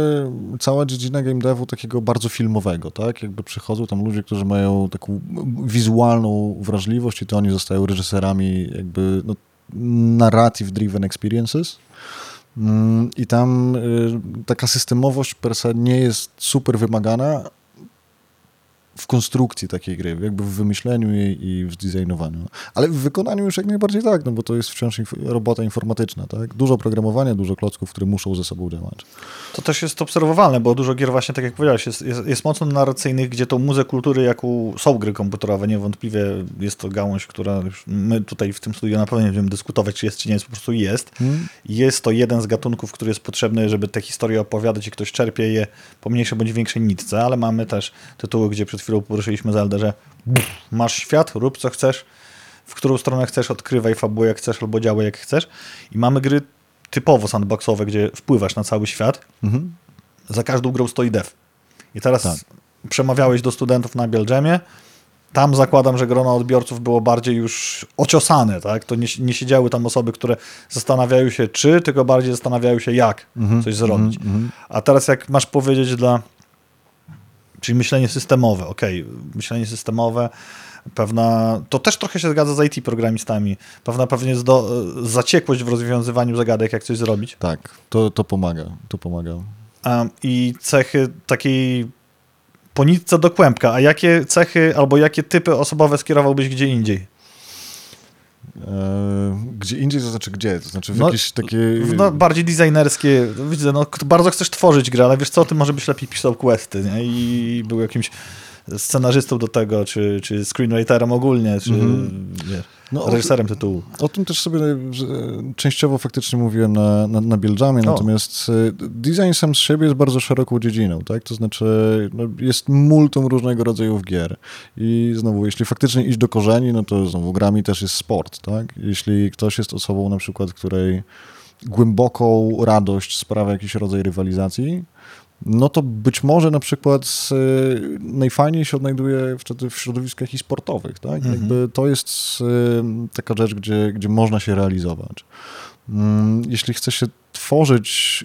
cała dziedzina game devu takiego bardzo filmowego, tak? Jakby przychodzą tam ludzie, którzy mają taką wizualną wrażliwość i to oni zostają reżyserami jakby no, narrative driven experiences. Mm, I tam y, taka systemowość per se nie jest super wymagana, w konstrukcji takiej gry, jakby w wymyśleniu jej i w designowaniu. Ale w wykonaniu już jak najbardziej tak, no bo to jest wciąż inf robota informatyczna, tak? Dużo programowania, dużo klocków, które muszą ze sobą działać. To też jest obserwowalne, bo dużo gier właśnie, tak jak powiedziałeś, jest, jest, jest mocno narracyjnych, gdzie to muzę kultury, jaką są gry komputerowe, niewątpliwie jest to gałąź, która już my tutaj w tym studiu na pewno nie będziemy dyskutować, czy jest, czy nie jest, po prostu jest. Hmm. Jest to jeden z gatunków, który jest potrzebny, żeby te historie opowiadać i ktoś czerpie je po mniejszej bądź większej nitce, ale mamy też tytuły, gdzie przed chwilą poruszyliśmy Zeldę, że masz świat, rób co chcesz, w którą stronę chcesz, odkrywaj fabułę jak chcesz albo działaj jak chcesz. I mamy gry typowo sandboxowe, gdzie wpływasz na cały świat. Mhm. Za każdą grą stoi dev. I teraz tak. przemawiałeś do studentów na Bielgemie, tam zakładam, że grono odbiorców było bardziej już ociosane, tak? To nie, nie siedziały tam osoby, które zastanawiają się czy, tylko bardziej zastanawiają się jak mm -hmm, coś zrobić. Mm -hmm. A teraz jak masz powiedzieć dla Czyli myślenie systemowe, ok, myślenie systemowe, pewna, to też trochę się zgadza z IT programistami, pewna pewnie zdo, zaciekłość w rozwiązywaniu zagadek, jak coś zrobić. Tak, to, to pomaga, to pomaga. Um, I cechy takiej po nitce do kłębka, a jakie cechy albo jakie typy osobowe skierowałbyś gdzie indziej? E, gdzie indziej, to znaczy gdzie? To znaczy w no, jakieś takie... No, bardziej designerskie. Widzę, no, bardzo chcesz tworzyć grę, ale wiesz co, ty może byś lepiej pisał questy, nie? I był jakimś scenarzystą do tego, czy, czy screenwriterem ogólnie, czy mm -hmm. Wiesz, no, reżyserem tytułu. O tym też sobie częściowo faktycznie mówiłem na, na, na Bieldżamie, natomiast e, design sam z siebie jest bardzo szeroką dziedziną, tak? To znaczy no, jest multum różnego rodzaju gier i znowu, jeśli faktycznie iść do korzeni, no to znowu grami też jest sport, tak? Jeśli ktoś jest osobą na przykład, której głęboką radość sprawia jakiś rodzaj rywalizacji, no to być może na przykład y, najfajniej się odnajduje wtedy w środowiskach i sportowych, tak? Mhm. Jakby to jest y, taka rzecz, gdzie, gdzie można się realizować. Mm, jeśli chce się tworzyć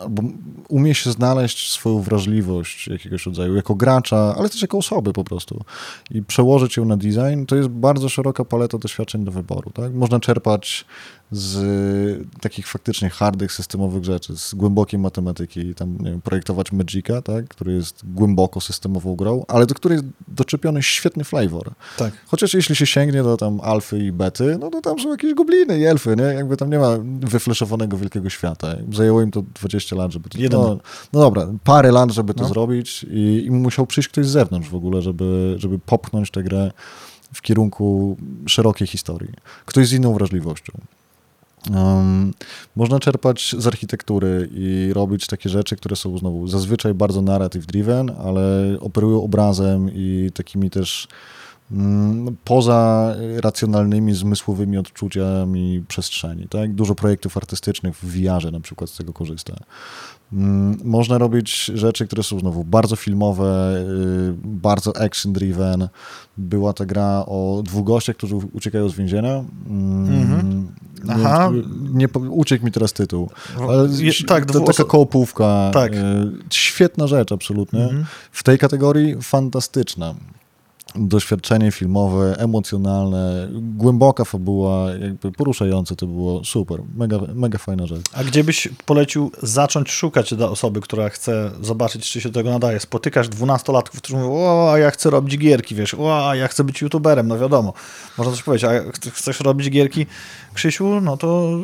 albo umie się znaleźć swoją wrażliwość jakiegoś rodzaju, jako gracza, ale też jako osoby po prostu i przełożyć ją na design, to jest bardzo szeroka paleta doświadczeń do wyboru. Tak? Można czerpać z takich faktycznie hardych, systemowych rzeczy, z głębokiej matematyki, tam nie wiem, projektować Magica, tak, który jest głęboko systemową grą, ale do której jest doczepiony świetny flavor. Tak. Chociaż jeśli się sięgnie do tam alfy i bety, no to tam są jakieś gobliny i elfy, nie? Jakby tam nie ma wyfleszowanego wielkiego świata. Zajęło im to 20 lat, żeby to... Jeden. No, no dobra, parę lat, żeby to No. zrobić i, i musiał przyjść ktoś z zewnątrz w ogóle, żeby, żeby popchnąć tę grę w kierunku szerokiej historii. Ktoś z inną wrażliwością. Um, można czerpać z architektury i robić takie rzeczy, które są znowu zazwyczaj bardzo narrative driven, ale operują obrazem i takimi też mm, poza racjonalnymi, zmysłowymi odczuciami przestrzeni. Tak? Dużo projektów artystycznych w VR-ze na przykład z tego korzysta. Mm, Można robić rzeczy, które są znowu bardzo filmowe, y, bardzo action-driven. Była ta gra o dwóch gościach, którzy uciekają z więzienia. Mm, Mhm. nie- Aha. Nie, po- uciekł mi teraz tytuł. Ale Je, tak, to, dwu- taka kołpówka. Tak. y, Świetna rzecz, absolutnie. Mhm. W tej kategorii fantastyczna. Doświadczenie filmowe, emocjonalne, głęboka fabuła, jakby poruszające to było super. Mega, mega fajna rzecz. A gdzie byś polecił zacząć szukać dla osoby, która chce zobaczyć, czy się do tego nadaje? Spotykasz dwunastolatków, którzy mówią, o, a ja chcę robić gierki, wiesz, o, a ja chcę być youtuberem, no wiadomo. Można coś powiedzieć, a chcesz robić gierki, Krzysiu, no to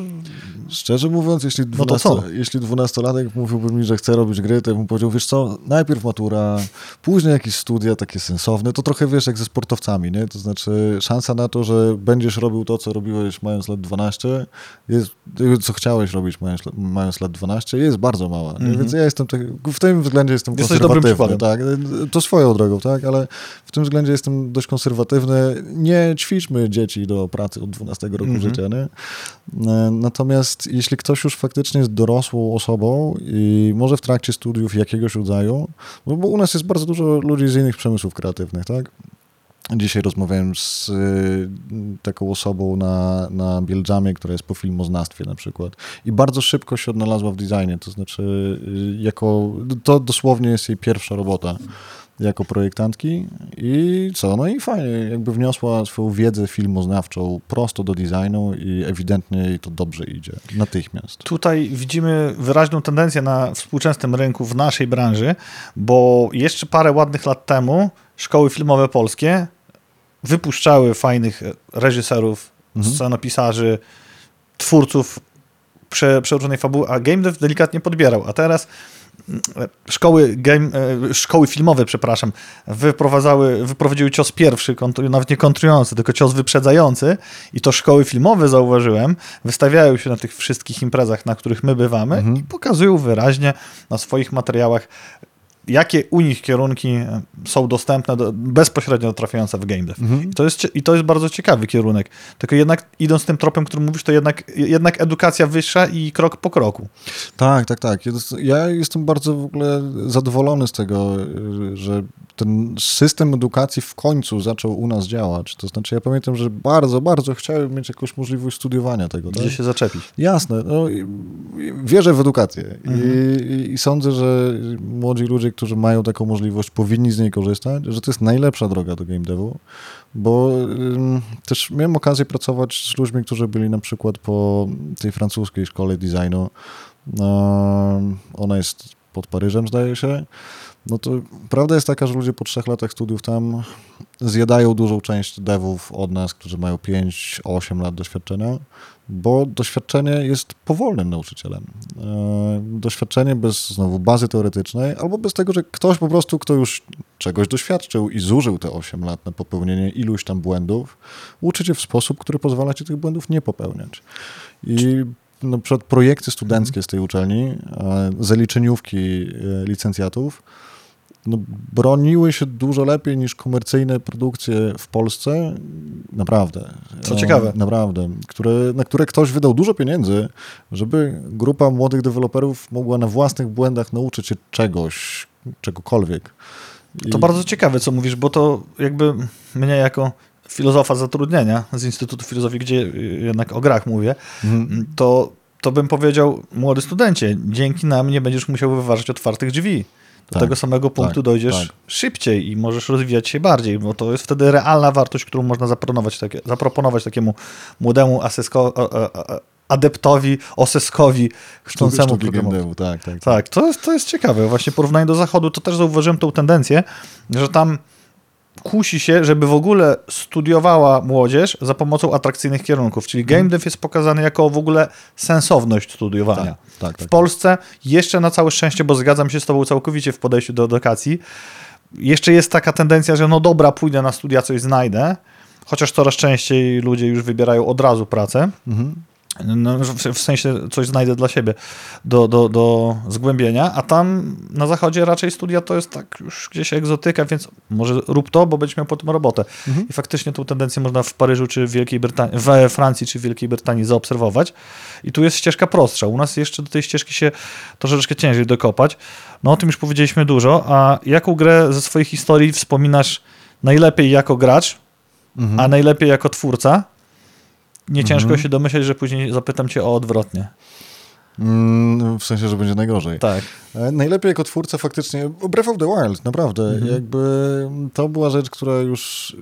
Szczerze mówiąc, jeśli, No to 12, co? jeśli dwunastolatek mówiłby mi, że chce robić gry, to ja bym powiedział, wiesz co, najpierw matura, później jakieś studia takie sensowne, to trochę wiesz jak ze sportowcami, nie? To znaczy szansa na to, że będziesz robił to, co robiłeś mając lat 12, jest, co chciałeś robić mając, mając lat 12, jest bardzo mała. Nie? Mhm. Więc ja jestem, tak, w tym względzie jestem Jesteś konserwatywny. Tak, to swoją drogą, tak, ale w tym względzie jestem dość konserwatywny. Nie ćwiczmy dzieci do pracy od 12 roku Mhm. życia, nie? E, Natomiast jeśli ktoś już faktycznie jest dorosłą osobą i może w trakcie studiów jakiegoś rodzaju, bo, bo u nas jest bardzo dużo ludzi z innych przemysłów kreatywnych, tak? Dzisiaj rozmawiałem z y, taką osobą na, na Bieldżamie, która jest po filmoznawstwie na przykład. I bardzo szybko się odnalazła w designie, to znaczy y, jako, to dosłownie jest jej pierwsza robota jako projektantki. I co, no i fajnie, jakby wniosła swoją wiedzę filmoznawczą prosto do designu i ewidentnie jej to dobrze idzie, natychmiast. tutaj widzimy wyraźną tendencję na współczesnym rynku w naszej branży, bo jeszcze parę ładnych lat temu szkoły filmowe polskie wypuszczały fajnych reżyserów, Mhm. scenopisarzy, twórców prze, przeróżnej fabuły, a game dev delikatnie podbierał. A teraz mm, szkoły, game, e, szkoły filmowe, przepraszam, wyprowadzały, wyprowadziły cios pierwszy, kontru, nawet nie kontrujący, tylko cios wyprzedzający i to szkoły filmowe, zauważyłem, wystawiają się na tych wszystkich imprezach, na których my bywamy Mhm. i pokazują wyraźnie na swoich materiałach, jakie u nich kierunki są dostępne, do, bezpośrednio trafiające w game dev. Mhm. I to, jest, I to jest bardzo ciekawy kierunek. Tylko jednak idąc tym tropem, który mówisz, to jednak, jednak edukacja wyższa i krok po kroku. Tak, tak, tak. Ja jestem bardzo w ogóle zadowolony z tego, że ten system edukacji w końcu zaczął u nas działać. To znaczy, ja pamiętam, że bardzo, bardzo chciałem mieć jakąś możliwość studiowania tego. Tak? Gdzie się zaczepić. Jasne. No, wierzę w edukację Mhm. I, i, sądzę, że młodzi ludzie, którzy mają taką możliwość, powinni z niej korzystać, że to jest najlepsza droga do game devu, bo ym, też miałem okazję pracować z ludźmi, którzy byli na przykład po tej francuskiej szkole designu. Ym, ona jest pod Paryżem, zdaje się. No to prawda jest taka, że ludzie po trzech latach studiów tam zjadają dużą część devów od nas, którzy mają 5-8 lat doświadczenia, bo doświadczenie jest powolnym nauczycielem. E, Doświadczenie bez znowu bazy teoretycznej, albo bez tego, że ktoś po prostu, kto już czegoś doświadczył i zużył te 8 lat na popełnienie iluś tam błędów, uczy cię w sposób, który pozwala ci tych błędów nie popełniać. I na przykład projekty studenckie z tej uczelni, e, zaliczeniówki e, licencjatów, no, broniły się dużo lepiej niż komercyjne produkcje w Polsce. Naprawdę. Co E, ciekawe. Naprawdę. Które, na które ktoś wydał dużo pieniędzy, żeby grupa młodych deweloperów mogła na własnych błędach nauczyć się czegoś, czegokolwiek. I- To bardzo ciekawe, co mówisz, bo to jakby mnie jako filozofa zatrudnienia z Instytutu Filozofii, gdzie y, jednak o grach mówię, Mhm. to, to bym powiedział, młody studencie, dzięki nam nie będziesz musiał wyważać otwartych drzwi. Do Tak, tego samego punktu tak, dojdziesz tak. szybciej i możesz rozwijać się bardziej, bo to jest wtedy realna wartość, którą można zaproponować, takie, zaproponować takiemu młodemu asesko, adeptowi, oseskowi, chcącemu devu, tak, tak. Tak, to jest, to jest ciekawe. Właśnie porównanie do zachodu, to też zauważyłem tą tendencję, że tam kusi się, żeby w ogóle studiowała młodzież za pomocą atrakcyjnych kierunków, czyli game dev jest pokazany jako w ogóle sensowność studiowania. Tak, tak, tak. W Polsce jeszcze na całe szczęście, bo zgadzam się z tobą całkowicie w podejściu do edukacji, jeszcze jest taka tendencja, że no dobra, pójdę na studia, coś znajdę, chociaż coraz częściej ludzie już wybierają od razu pracę, Mhm. No, w, w sensie coś znajdę dla siebie do, do, do zgłębienia, a tam na zachodzie raczej studia to jest tak już gdzieś egzotyka, więc może rób to, bo będziesz miał potem robotę. Mhm. I faktycznie tą tendencję można w Paryżu, czy w Wielkiej Brytanii, we Francji, czy w Wielkiej Brytanii zaobserwować. I tu jest ścieżka prostsza. U nas jeszcze do tej ścieżki się troszeczkę ciężej dokopać. No o tym już powiedzieliśmy dużo, a jaką grę ze swojej historii wspominasz najlepiej jako gracz, Mhm. a najlepiej jako twórca? Nie ciężko Mhm. się domyśleć, że później zapytam cię o odwrotnie. Mm, w sensie, że będzie najgorzej. Tak. E, Najlepiej jako twórca faktycznie Breath of the Wild, naprawdę. Mhm. Jakby to była rzecz, która już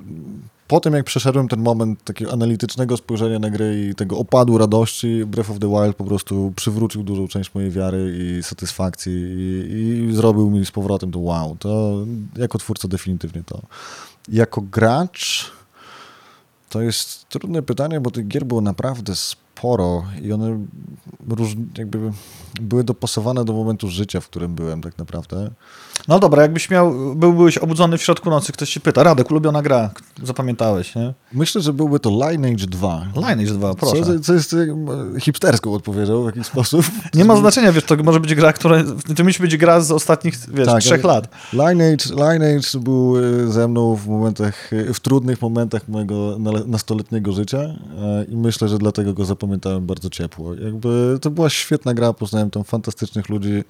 po tym, jak przeszedłem ten moment takiego analitycznego spojrzenia na gry i tego opadu radości, Breath of the Wild po prostu przywrócił dużą część mojej wiary i satysfakcji i, i zrobił mi z powrotem to wow. To jako twórca definitywnie to. Jako gracz to jest trudne pytanie, bo tych gier było naprawdę sporo i one róż, jakby były dopasowane do momentu życia, w którym byłem tak naprawdę. No dobra, jakbyś miał, był, byłeś obudzony w środku nocy, ktoś ci pyta, Radek, ulubiona gra, zapamiętałeś, nie? Myślę, że byłby to Lineage 2. Lineage 2, proszę. Co, co jest hipsterską odpowiedzią w jakiś sposób. Nie ma znaczenia, wiesz, to może być gra, która, to musi być gra z ostatnich, wiesz, Tak, trzech lat. Lineage, Lineage był e, ze mną w momentach, e, w trudnych momentach mojego nastoletniego życia e, i myślę, że dlatego go zapamiętałem bardzo ciepło. Jakby to była świetna gra, poznałem tam fantastycznych ludzi.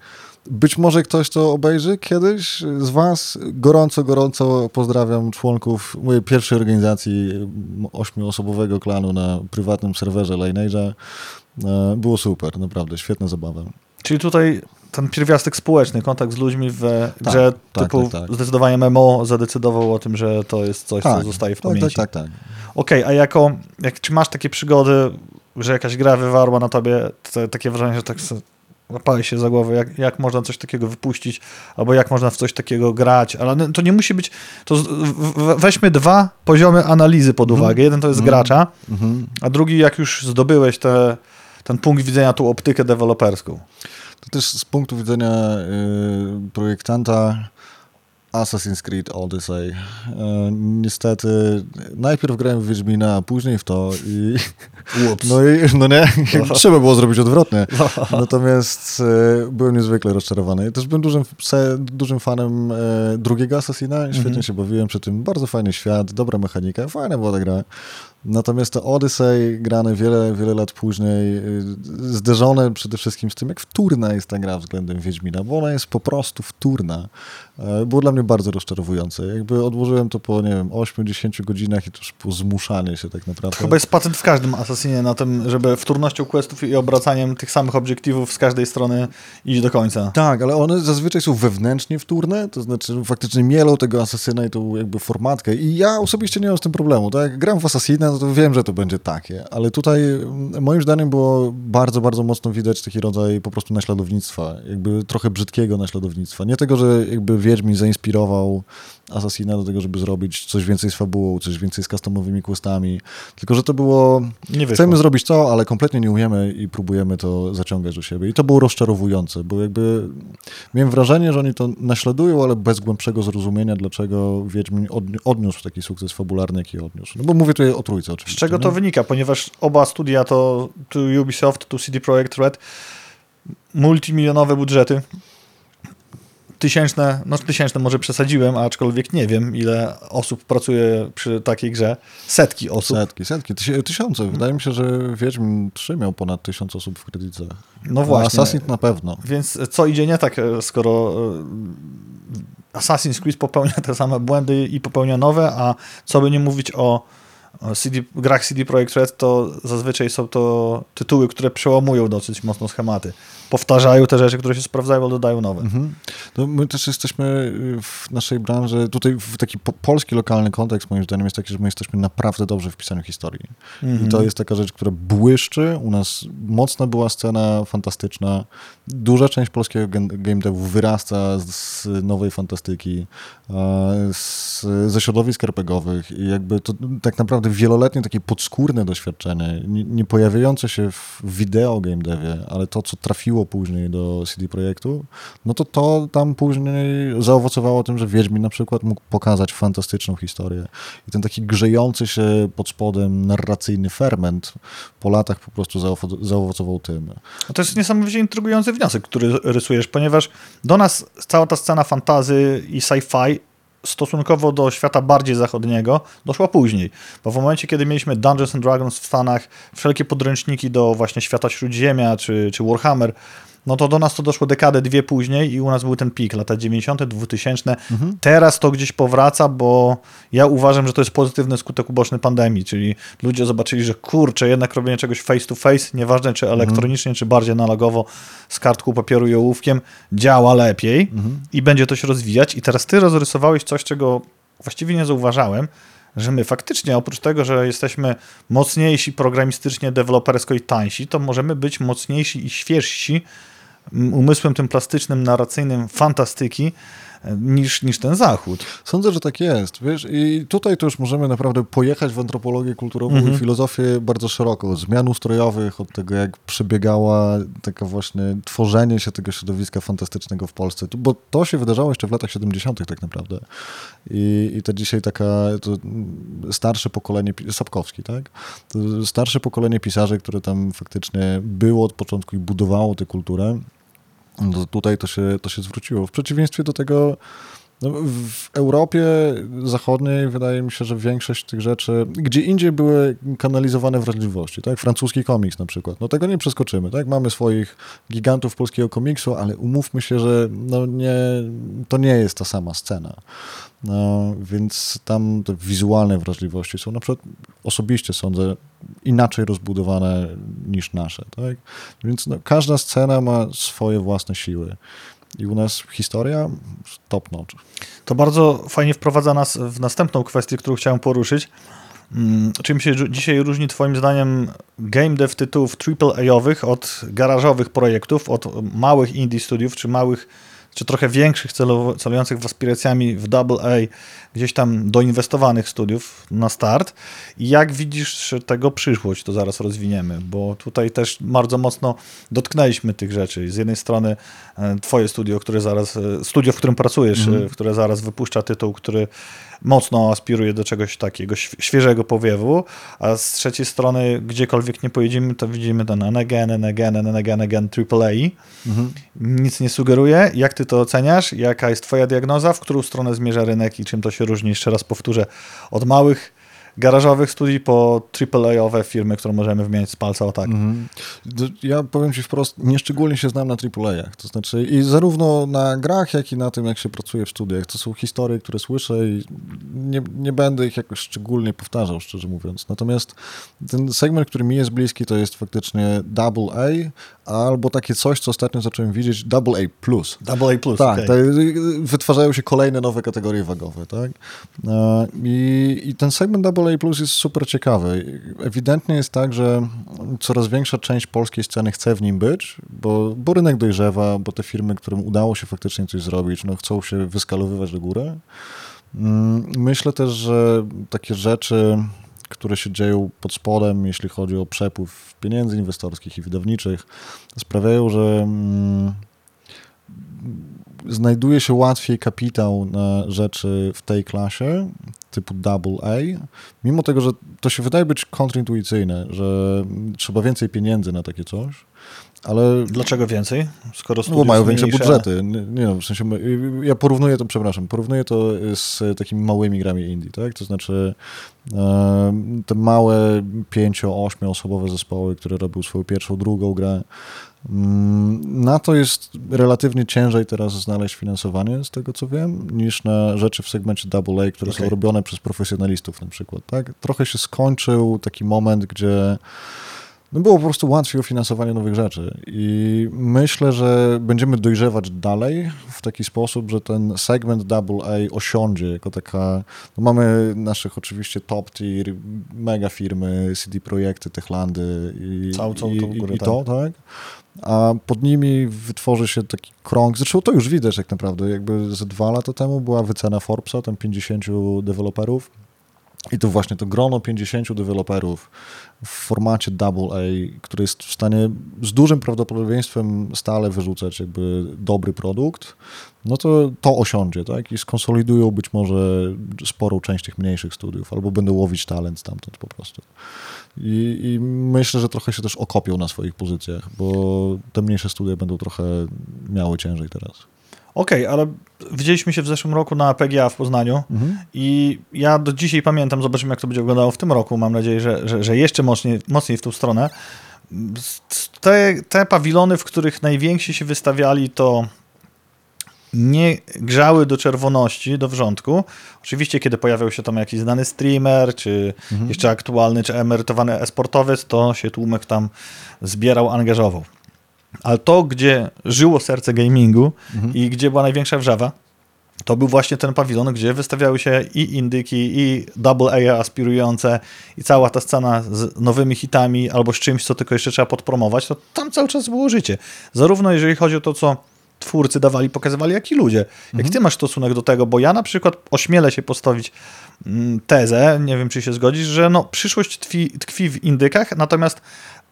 Być może ktoś to obejrzy kiedyś z was. Gorąco, gorąco pozdrawiam członków mojej pierwszej organizacji ośmioosobowego klanu na prywatnym serwerze Lineage'a. E, Było super, naprawdę, świetna zabawa. Czyli tutaj ten pierwiastek społeczny, kontakt z ludźmi w grze tak, typu tak, tak. zdecydowanie MMO zadecydował o tym, że to jest coś, co zostaje w tak, pamięci. tak, tak, tak. Okej, a jako, jak, czy masz takie przygody, że jakaś gra wywarła na tobie te, takie wrażenie, że tak łapałeś się za głowę, jak, jak można coś takiego wypuścić, albo jak można w coś takiego grać, ale to nie musi być, to weźmy dwa poziomy analizy pod Mhm. uwagę. Jeden to jest Mhm. gracza, Mhm. a drugi jak już zdobyłeś te, ten punkt widzenia, tą optykę deweloperską. To też z punktu widzenia y, projektanta Assassin's Creed Odyssey. Y, niestety najpierw grałem w Wiedźmina, a później w to i Ups. no, i, no nie, trzeba było zrobić odwrotnie. Natomiast y, byłem niezwykle rozczarowany. Też byłem dużym, dużym fanem y, drugiego Assassina, świetnie Mhm. się bawiłem przy tym, bardzo fajny świat, dobra mechanika, fajna była ta gra. Natomiast to Odyssey grane wiele, wiele lat później, y, zderzone przede wszystkim z tym, jak wtórna jest ta gra względem Wiedźmina, bo ona jest po prostu wtórna. E, Było dla mnie bardzo rozczarowujące. Jakby odłożyłem to po, nie wiem, 8-10 godzinach i to już było zmuszanie się tak naprawdę. Chyba jest patent w każdym Assassinie na tym, żeby wtórnością questów i obracaniem tych samych obiektywów z każdej strony iść do końca. Tak, ale one zazwyczaj są wewnętrznie wtórne, to znaczy faktycznie mielą tego asasyna i tą jakby formatkę. I ja osobiście nie mam z tym problemu. Tak? Gram w Assassina, no to wiem, że to będzie takie. Ale tutaj mm, moim zdaniem było bardzo, bardzo mocno widać taki rodzaj po prostu naśladownictwa. Jakby trochę brzydkiego naśladownictwa. Nie tego, że jakby Wiedźmin zainspirował Assassina do tego, żeby zrobić coś więcej z fabułą, coś więcej z customowymi questami, tylko że to było Nie wyszło. Chcemy zrobić to, ale kompletnie nie umiemy i próbujemy to zaciągać do siebie. I to było rozczarowujące, bo jakby miałem wrażenie, że oni to naśladują, ale bez głębszego zrozumienia, dlaczego Wiedźmin odni- odniósł taki sukces fabularny, jaki odniósł. No bo mówię tutaj o trójce Z oczywiście. czego to nie? wynika? Ponieważ oba studia to tu Ubisoft, tu CD Projekt Red, multimilionowe budżety, tysięczne, no tysięczne może przesadziłem, aczkolwiek nie wiem, ile osób pracuje przy takiej grze. Setki osób. Setki, setki, tysi- tysiące. Wydaje mi się, że Wiedźmin 3 miał ponad tysiąc osób w kredytach. No właśnie. Assassin na pewno. Więc co idzie nie tak, e, skoro e, Assassin's Creed popełnia te same błędy i popełnia nowe, a co by nie mówić o o CD, grach CD Projekt Red, to zazwyczaj są to tytuły, które przełamują dosyć mocno schematy. Powtarzają te rzeczy, które się sprawdzają, ale dodają nowe. Mhm. No my też jesteśmy w naszej branży, tutaj w taki po, polski, lokalny kontekst moim zdaniem jest taki, że my jesteśmy naprawdę dobrze w pisaniu historii. Mhm. I to jest taka rzecz, która błyszczy. U nas mocna była scena fantastyczna. Duża część polskiego game devu wyrasta z, z nowej fantastyki, e, z, ze środowisk RPGowych i jakby to tak naprawdę wieloletnie takie podskórne doświadczenie, nie, nie pojawiające się w wideo game devie, ale to, co trafiło później do CD Projektu, no to to tam później zaowocowało tym, że Wiedźmin na przykład mógł pokazać fantastyczną historię. I ten taki grzejący się pod spodem narracyjny ferment po latach po prostu zaowo- zaowocował tym. No To jest niesamowicie intrygujący wniosek, który rysujesz, ponieważ do nas cała ta scena fantazy i sci-fi stosunkowo do świata bardziej zachodniego doszła później. Bo w momencie, kiedy mieliśmy Dungeons and Dragons w Stanach, wszelkie podręczniki do właśnie świata Śródziemia czy, czy Warhammer, no to do nas to doszło dekadę, dwie później i u nas był ten pik, lata 90., 2000. Teraz to gdzieś powraca, bo ja uważam, że to jest pozytywny skutek uboczny pandemii, czyli ludzie zobaczyli, że kurczę, jednak robienie czegoś face to face, nieważne czy elektronicznie, czy bardziej analogowo, z kartką papieru i ołówkiem, działa lepiej i będzie to się rozwijać. I teraz ty rozrysowałeś coś, czego właściwie nie zauważałem, że my faktycznie, oprócz tego, że jesteśmy mocniejsi programistycznie, dewelopersko i tańsi, to możemy być mocniejsi i świeżsi umysłem tym plastycznym, narracyjnym fantastyki e, niż, niż ten zachód. Sądzę, że tak jest. Wiesz, i tutaj to już możemy naprawdę pojechać w antropologię kulturową Mhm. i filozofię bardzo szeroko. Od zmian ustrojowych, od tego, jak przebiegała taka właśnie tworzenie się tego środowiska fantastycznego w Polsce. Bo to się wydarzało jeszcze w latach 70. tak naprawdę. I, i to dzisiaj taka to mm, starsze pokolenie, Sapkowski, tak? To starsze pokolenie pisarzy, które tam faktycznie było od początku i budowało tę kulturę. No tutaj to się, to się zwróciło. W przeciwieństwie do tego, no, w Europie Zachodniej wydaje mi się, że większość tych rzeczy, gdzie indziej były kanalizowane wrażliwości, tak? Francuski komiks na przykład. No tego nie przeskoczymy, tak? Mamy swoich gigantów polskiego komiksu, ale umówmy się, że no nie, to nie jest ta sama scena. No, więc tam te wizualne wrażliwości są na przykład osobiście sądzę inaczej rozbudowane niż nasze, tak? Więc no, każda scena ma swoje własne siły. I u nas historia top notch. To bardzo fajnie wprowadza nas w następną kwestię, którą chciałem poruszyć. Mm, Czym się dzisiaj różni Twoim zdaniem game dev tytułów AAA-owych od garażowych projektów, od małych indie studiów, czy małych, czy trochę większych, celujących w aspiracjami w AA, gdzieś tam doinwestowanych studiów na start? I jak widzisz tego przyszłość, to zaraz rozwiniemy, bo tutaj też bardzo mocno dotknęliśmy tych rzeczy. Z jednej strony e, Twoje studio, które zaraz, e, studio, w którym pracujesz, e, które zaraz wypuszcza tytuł, który mocno aspiruje do czegoś takiego św- świeżego powiewu, a z trzeciej strony, gdziekolwiek nie pojedziemy, to widzimy ten again, and again, again AAA. Nic nie sugeruje. Jak ty to oceniasz? Jaka jest twoja diagnoza? W którą stronę zmierza rynek i czym to się różni? Jeszcze raz powtórzę. Od małych garażowych studii po AAA-owe firmy, które możemy wymieniać z palca o tak. Mhm. Ja powiem ci wprost, nieszczególnie się znam na AAA-ach. To znaczy i zarówno na grach, jak i na tym, jak się pracuje w studiach. To są historie, które słyszę i nie, nie będę ich jakoś szczególnie powtarzał, szczerze mówiąc. Natomiast ten segment, który mi jest bliski, to jest faktycznie double A, albo takie coś, co ostatnio zacząłem widzieć, double A+. plus. Double A+. Tak, okej. tak, wytwarzają się kolejne nowe kategorie wagowe, tak? E, I, I ten segment AA Plus jest super ciekawy. Ewidentnie jest tak, że coraz większa część polskiej sceny chce w nim być, bo, bo rynek dojrzewa, bo te firmy, którym udało się faktycznie coś zrobić, no chcą się wyskalowywać do góry. Mm, Myślę też, że takie rzeczy, które się dzieją pod spodem, jeśli chodzi o przepływ pieniędzy inwestorskich i wydawniczych, sprawiają, że mm, znajduje się łatwiej kapitał na rzeczy w tej klasie, typu double A, mimo tego, że to się wydaje być kontrintuicyjne, że trzeba więcej pieniędzy na takie coś, ale Dlaczego więcej? Skoro no, bo mają większe mniejsze, budżety. Nie, nie no, w sensie, ja porównuję to, przepraszam, porównuję to z takimi małymi grami indie, tak? To znaczy e, te małe pięcio, ośmioosobowe zespoły, które robią swoją pierwszą, drugą grę. Mm, Na to jest relatywnie ciężej teraz znaleźć finansowanie, z tego co wiem, niż na rzeczy w segmencie AA, które są Okej. robione robione przez profesjonalistów na przykład, tak? Trochę się skończył taki moment, gdzie no było po prostu łatwiej o finansowanie nowych rzeczy i myślę, że będziemy dojrzewać dalej w taki sposób, że ten segment AA osiądzie jako taka, no mamy naszych oczywiście top tier, mega firmy, CD Projekty, Techlandy i, Całą- całą i, górę, i, i to, tak? A pod nimi wytworzy się taki krąg, zresztą to już widać tak naprawdę, jakby ze dwa lata temu była wycena Forbesa, tam 50 deweloperów i to właśnie to grono 50 deweloperów w formacie AA, który jest w stanie z dużym prawdopodobieństwem stale wyrzucać jakby dobry produkt, no to to osiądzie, tak? I skonsolidują być może sporą część tych mniejszych studiów, albo będą łowić talent stamtąd po prostu. I, I myślę, że trochę się też okopią na swoich pozycjach, bo te mniejsze studia będą trochę miały ciężej teraz. Okej, ale widzieliśmy się w zeszłym roku na PGA w Poznaniu i ja do dzisiaj pamiętam, zobaczymy jak to będzie wyglądało w tym roku, mam nadzieję, że, że, że jeszcze mocniej, mocniej w tą stronę. Te, te pawilony, w których najwięksi się wystawiali, to nie grzały do czerwoności, do wrzątku. Oczywiście, kiedy pojawiał się tam jakiś znany streamer, czy jeszcze aktualny, czy emerytowany esportowiec, to się tłumek tam zbierał, angażował. Ale to, gdzie żyło serce gamingu i gdzie była największa wrzawa, to był właśnie ten pawilon, gdzie wystawiały się i indyki, i double A aspirujące, i cała ta scena z nowymi hitami, albo z czymś, co tylko jeszcze trzeba podpromować, to tam cały czas było życie. Zarówno jeżeli chodzi o to, co twórcy dawali, pokazywali, jak i ludzie. Jak ty masz stosunek do tego? Bo ja na przykład ośmielę się postawić mm, tezę, nie wiem, czy się zgodzisz, że no, przyszłość tkwi, tkwi w indykach, natomiast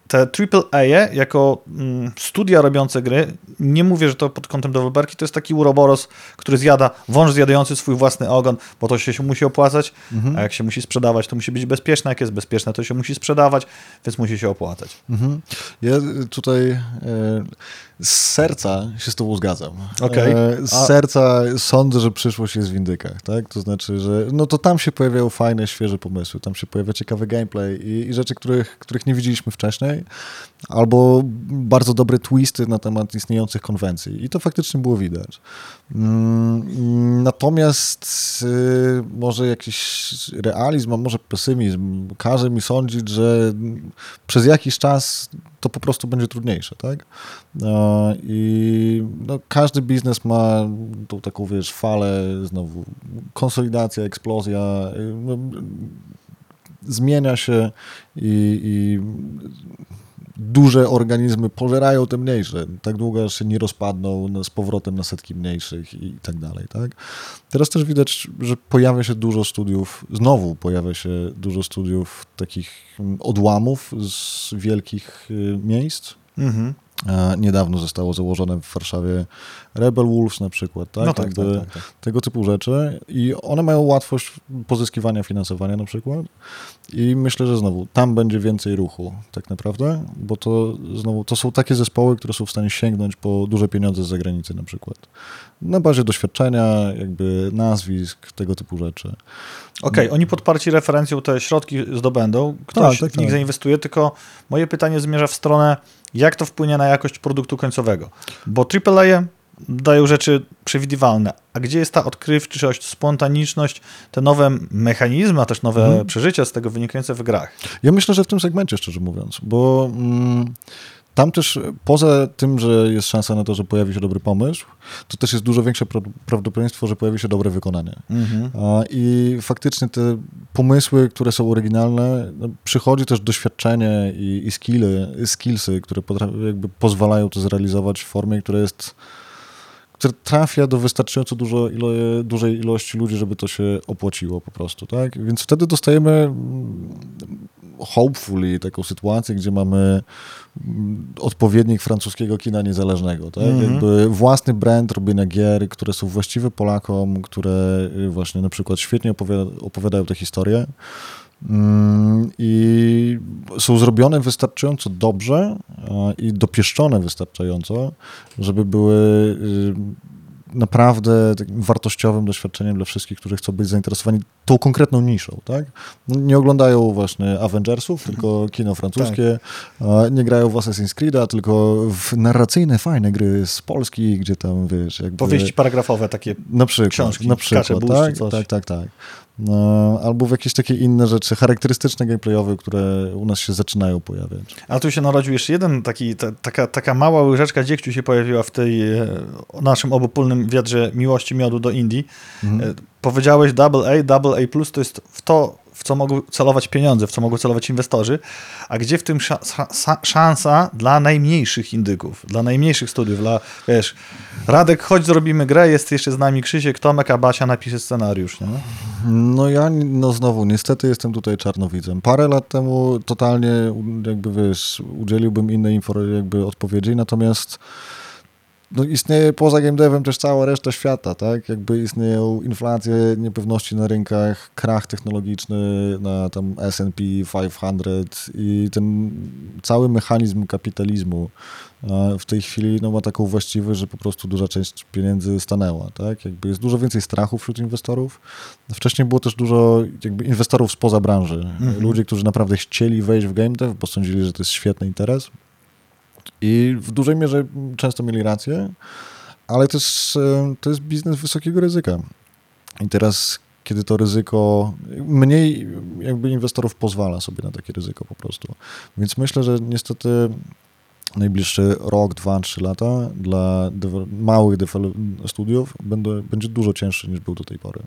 te AAA jako mm, studia robiące gry, nie mówię, że to pod kątem deweloperki, to jest taki uroboros, który zjada, wąż zjadający swój własny ogon, bo to się, musi opłacać, a jak się musi sprzedawać, to musi być bezpieczne, jak jest bezpieczne, to się musi sprzedawać, więc musi się opłacać. Mhm. Ja tutaj e, z serca się z tobą zgadzam. Okej. E, z A- serca sądzę, że przyszłość jest w indykach, tak? To znaczy, że no to tam się pojawiają fajne, świeże pomysły, tam się pojawia ciekawy gameplay i, i rzeczy, których, których nie widzieliśmy wcześniej, albo bardzo dobre twisty na temat istniejących konwencji i to faktycznie było widać. Mm, Natomiast y, może jakiś realizm, a może pesymizm każe mi sądzić, że przez jakiś czas to po prostu będzie trudniejsze, tak? E, I no, każdy biznes ma tą taką, wiesz, falę, znowu konsolidacja, eksplozja, no, zmienia się i, i duże organizmy pożerają te mniejsze, tak długo aż się nie rozpadną no, z powrotem na setki mniejszych i, i tak dalej, tak? Teraz też widać, że pojawia się dużo studiów, znowu pojawia się dużo studiów takich mm, odłamów z wielkich y, miejsc. Mhm. E, Niedawno zostało założone w Warszawie Rebel Wolves na przykład, tak? No tak, tak, tak, tak. Tego typu rzeczy i one mają łatwość pozyskiwania finansowania na przykład i myślę, że znowu tam będzie więcej ruchu tak naprawdę, bo to znowu to są takie zespoły, które są w stanie sięgnąć po duże pieniądze z zagranicy na przykład. Na bazie doświadczenia, jakby nazwisk, tego typu rzeczy. Okej, oni podparci referencją te środki zdobędą, ktoś Tak, tak, w nich tak. zainwestuje, tylko moje pytanie zmierza w stronę, jak to wpłynie na jakość produktu końcowego. Bo AAA dają rzeczy przewidywalne, a gdzie jest ta odkrywczość, spontaniczność, te nowe mechanizmy, a też nowe Mhm. przeżycia z tego wynikające w grach? Ja myślę, że w tym segmencie, szczerze mówiąc, bo mm, tam też poza tym, że jest szansa na to, że pojawi się dobry pomysł, to też jest dużo większe pra- prawdopodobieństwo, że pojawi się dobre wykonanie. Mhm. A, I faktycznie te pomysły, które są oryginalne, no, przychodzi też doświadczenie i, i skilly, skillsy, które jakby pozwalają to zrealizować w formie, która jest która trafia do wystarczająco dużo ilo, dużej ilości ludzi, żeby to się opłaciło po prostu, tak? Więc wtedy dostajemy mm, hopefully taką sytuację, gdzie mamy mm, odpowiednik francuskiego kina niezależnego, tak? Mhm. Jakby własny brand robienia gier, które są właściwe Polakom, które y, właśnie na przykład świetnie opowiada, opowiadają te historie mm, i są zrobione wystarczająco dobrze i dopieszczone wystarczająco, żeby były y, naprawdę wartościowym doświadczeniem dla wszystkich, którzy chcą być zainteresowani tą konkretną niszą, tak? No, Nie oglądają właśnie Avengersów, tylko kino francuskie, a nie grają w Assassin's Creed'a, tylko w narracyjne, fajne gry z Polski, gdzie tam, wiesz, jakby... Powieści paragrafowe takie. Na przykład, książki, na przykład, tak, coś. tak, tak, tak. No, albo w jakieś takie inne rzeczy charakterystyczne gameplayowe, które u nas się zaczynają pojawiać. A tu się narodził jeszcze jeden taki, ta, taka, taka mała łyżeczka dziegciu się pojawiła w tej e, naszym obopólnym wiadrze miłości miodu do Indii. Mhm. E, powiedziałeś double A, double A+, to jest w to, w co mogą celować pieniądze, w co mogą celować inwestorzy, a gdzie w tym sza, sza, szansa dla najmniejszych indyków, dla najmniejszych studiów, dla, wiesz, Radek, chodź zrobimy grę, jest jeszcze z nami Krzysiek, Tomek, a Basia napisze scenariusz, nie? No ja, no znowu, niestety jestem tutaj czarnowidzem. Parę lat temu totalnie, jakby wiesz, udzieliłbym innej jakby odpowiedzi, natomiast no istnieje poza game devem też cała reszta świata, tak? Jakby istnieją inflacje, niepewności na rynkach, krach technologiczny na tam S&P 500 i ten cały mechanizm kapitalizmu w tej chwili no, ma taką właściwość, że po prostu duża część pieniędzy stanęła, tak? Jakby jest dużo więcej strachu wśród inwestorów. Wcześniej było też dużo jakby inwestorów spoza branży. Mhm. Ludzi, którzy naprawdę chcieli wejść w game dev, bo sądzili, że to jest świetny interes. I w dużej mierze często mieli rację, ale też e, to jest biznes wysokiego ryzyka. I teraz, kiedy to ryzyko, mniej jakby inwestorów pozwala sobie na takie ryzyko po prostu. Więc myślę, że niestety najbliższy rok, dwa, trzy lata dla małych studiów będzie dużo cięższy niż był do tej pory.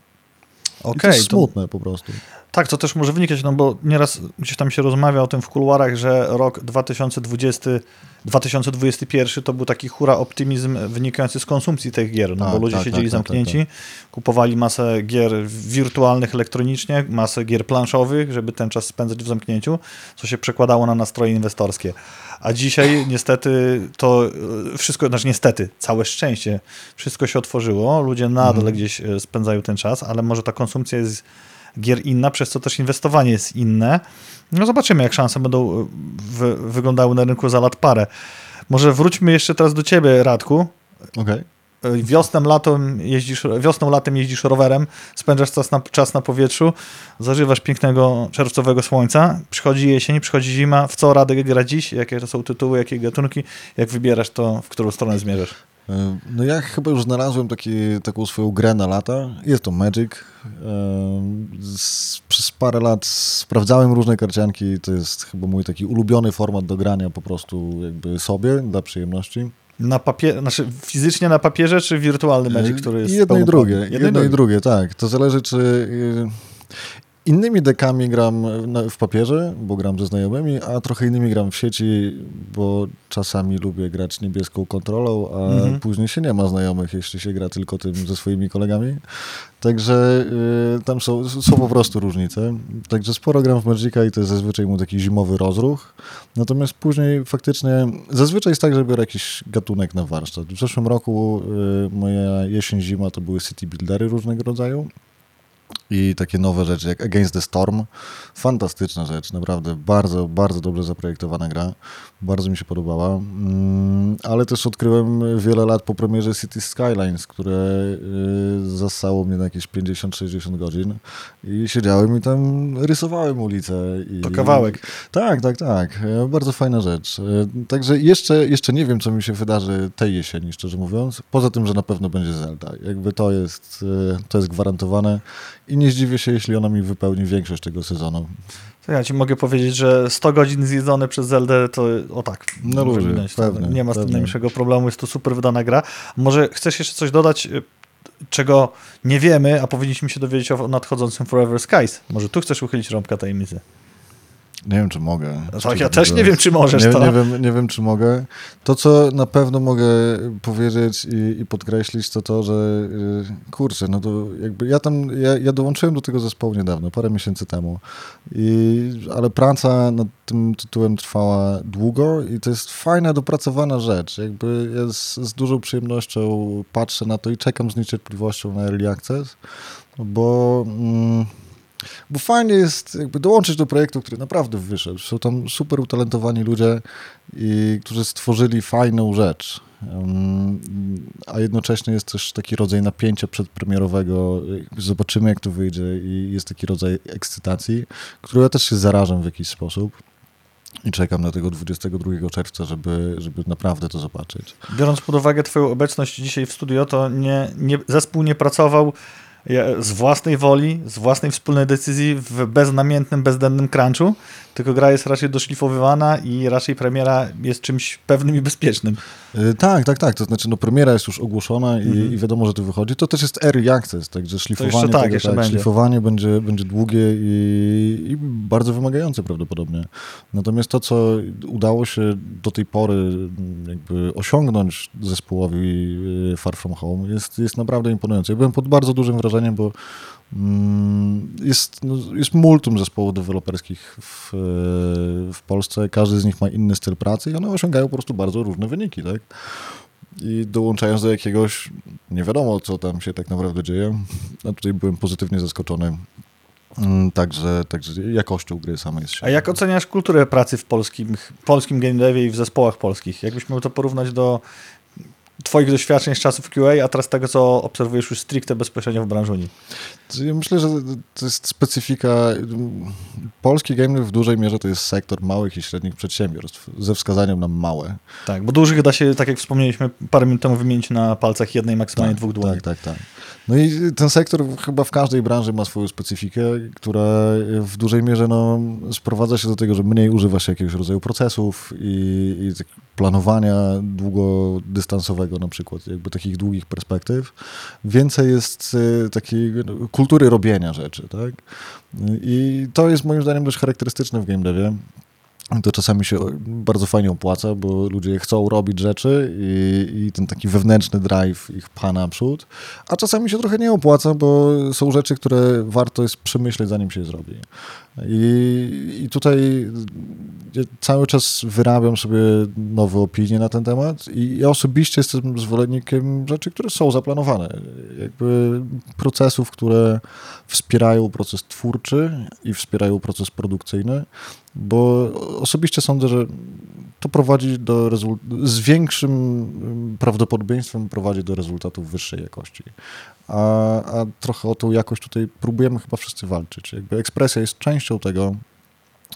I to Okej, jest smutne po prostu. Tak, to też może wynikać, no bo nieraz gdzieś tam się rozmawia o tym w kuluarach, że rok 2020, 2021 to był taki hura optymizm wynikający z konsumpcji tych gier, no Tak, bo ludzie tak, siedzieli tak, tak, zamknięci, kupowali masę gier wirtualnych elektronicznie, masę gier planszowych, żeby ten czas spędzać w zamknięciu, co się przekładało na nastroje inwestorskie. A dzisiaj niestety to e, wszystko, znaczy niestety, całe szczęście, wszystko się otworzyło, ludzie nadal Mhm. gdzieś e, spędzają ten czas, ale może ta konsumpcja jest gier inna, przez co też inwestowanie jest inne. No zobaczymy, jak szanse będą e, wy, wyglądały na rynku za lat parę. Może wróćmy jeszcze teraz do ciebie, Radku. Okej. E, Wiosną, latem jeździsz, wiosną, latem jeździsz rowerem, spędzasz czas na, czas na powietrzu, zażywasz pięknego czerwcowego słońca, przychodzi jesień, przychodzi zima, w co Radek gra dziś, jakie to są tytuły, jakie gatunki, jak wybierasz to, w którą stronę zmierzasz? E, No ja chyba już znalazłem taki, taką swoją grę na lata. Jest to Magic. E, Przez parę lat sprawdzałem różne karcianki. To jest chyba mój taki ulubiony format do grania po prostu jakby sobie, dla przyjemności. Na papier, znaczy fizycznie na papierze, czy wirtualny Magic, który jest I jedno i drugie. Jedno, i drugie, tak. To zależy, czy... Innymi dekami gram w papierze, bo gram ze znajomymi, a trochę innymi gram w sieci, bo czasami lubię grać niebieską kontrolą, a Mhm. później się nie ma znajomych, jeśli się gra tylko tym ze swoimi kolegami. Także y, tam są, są po prostu różnice. Także sporo gram w Magica i to jest zazwyczaj mu taki zimowy rozruch. Natomiast później faktycznie, zazwyczaj jest tak, że biorę jakiś gatunek na warsztat. W zeszłym roku y, moja jesień-zima to były city buildery różnego rodzaju. I takie nowe rzeczy jak Against the Storm. Fantastyczna rzecz, naprawdę bardzo, bardzo dobrze zaprojektowana gra. Bardzo mi się podobała. Mm, Ale też odkryłem wiele lat po premierze City Skylines, które y, zasało mnie na jakieś 50-60 godzin. I siedziałem i tam rysowałem ulicę. I... To kawałek. Tak, tak, tak. E, Bardzo fajna rzecz. E, Także jeszcze, jeszcze nie wiem, co mi się wydarzy tej jesieni, szczerze mówiąc. Poza tym, że na pewno będzie Zelda. Jakby to jest, e, to jest gwarantowane i nie zdziwię się, jeśli ona mi wypełni większość tego sezonu. To ja ci mogę powiedzieć, że 100 godzin zjedzone przez Zeldę to o tak. No ludzie, pewnie, Nie ma z tym najmniejszego problemu, jest to super wydana gra. Może chcesz jeszcze coś dodać, y, czego nie wiemy, a powinniśmy się dowiedzieć o nadchodzącym Forever Skies. Może tu chcesz uchylić rąbka tajemnicy. Nie wiem, czy mogę. Tak, ja też nie wiem, czy możesz nie, to. nie, wiem, nie wiem, czy mogę. To, co na pewno mogę powiedzieć i, i podkreślić, to to, że y, kurczę, no to jakby ja tam, ja, ja dołączyłem do tego zespołu niedawno, parę miesięcy temu, I, ale praca nad tym tytułem trwała długo i to jest fajna, dopracowana rzecz. Jakby ja z, z dużą przyjemnością patrzę na to i czekam z niecierpliwością na Early Access, bo... Mm, bo fajnie jest jakby dołączyć do projektu, który naprawdę wyszedł. Są tam super utalentowani ludzie, i, którzy stworzyli fajną rzecz. A jednocześnie jest też taki rodzaj napięcia przedpremierowego. Zobaczymy, jak to wyjdzie, i jest taki rodzaj ekscytacji, którą ja też się zarażam w jakiś sposób. I czekam na tego 22 czerwca, żeby, żeby naprawdę to zobaczyć. Biorąc pod uwagę twoją obecność dzisiaj w studio, to nie, nie, zespół nie pracował z własnej woli, z własnej wspólnej decyzji w beznamiętnym, bezdennym crunchu, tylko gra jest raczej doszlifowywana i raczej premiera jest czymś pewnym i bezpiecznym. Y, Tak, tak, tak. To znaczy, no premiera jest już ogłoszona i, Mhm. i wiadomo, że to wychodzi. To też jest early access, także szlifowanie, tak, tego, jeszcze tak, będzie. szlifowanie będzie, będzie długie i, i bardzo wymagające prawdopodobnie. Natomiast to, co udało się do tej pory mm, jakby osiągnąć zespołowi y, Far From Home jest, jest naprawdę imponujące. Ja byłem pod bardzo dużym wrażeniem, bo jest, no, jest multum zespołów deweloperskich w, w Polsce. Każdy z nich ma inny styl pracy i one osiągają po prostu bardzo różne wyniki, tak? I dołączając do jakiegoś, nie wiadomo co tam się tak naprawdę dzieje, a tutaj byłem pozytywnie zaskoczony. Mm, Także, także jakością gry samej jest A jak oceniasz kulturę pracy w polskim, polskim game devie i w zespołach polskich? Jakbyś mógł to porównać do twoich doświadczeń z czasów QA, a teraz tego, co obserwujesz już stricte bezpośrednio w branżuni? Ja myślę, że to jest specyfika. Polski game dev w dużej mierze to jest sektor małych i średnich przedsiębiorstw, ze wskazaniem na małe. Tak, bo dużych da się, tak jak wspomnieliśmy parę minut temu, wymienić na palcach jednej, maksymalnie dwóch dłoni. Tak, tak, tak. No i ten sektor chyba w każdej branży ma swoją specyfikę, która w dużej mierze no, sprowadza się do tego, że mniej używa się jakiegoś rodzaju procesów i, i tak planowania długodystansowego na przykład, jakby takich długich perspektyw. Więcej jest y, takiej no, kultury robienia rzeczy, tak? I to jest moim zdaniem dość charakterystyczne w game devie. To czasami się bardzo fajnie opłaca, bo ludzie chcą robić rzeczy i, i ten taki wewnętrzny drive ich pcha naprzód, a czasami się trochę nie opłaca, bo są rzeczy, które warto jest przemyśleć, zanim się je zrobi. I, I tutaj cały czas wyrabiam sobie nowe opinie na ten temat i ja osobiście jestem zwolennikiem rzeczy, które są zaplanowane. Jakby procesów, które wspierają proces twórczy i wspierają proces produkcyjny, bo osobiście sądzę, że to prowadzi do rezultatów, z większym mm, prawdopodobieństwem prowadzi do rezultatów wyższej jakości. A, a trochę o tą jakość tutaj próbujemy chyba wszyscy walczyć. Jakby ekspresja jest częścią tego,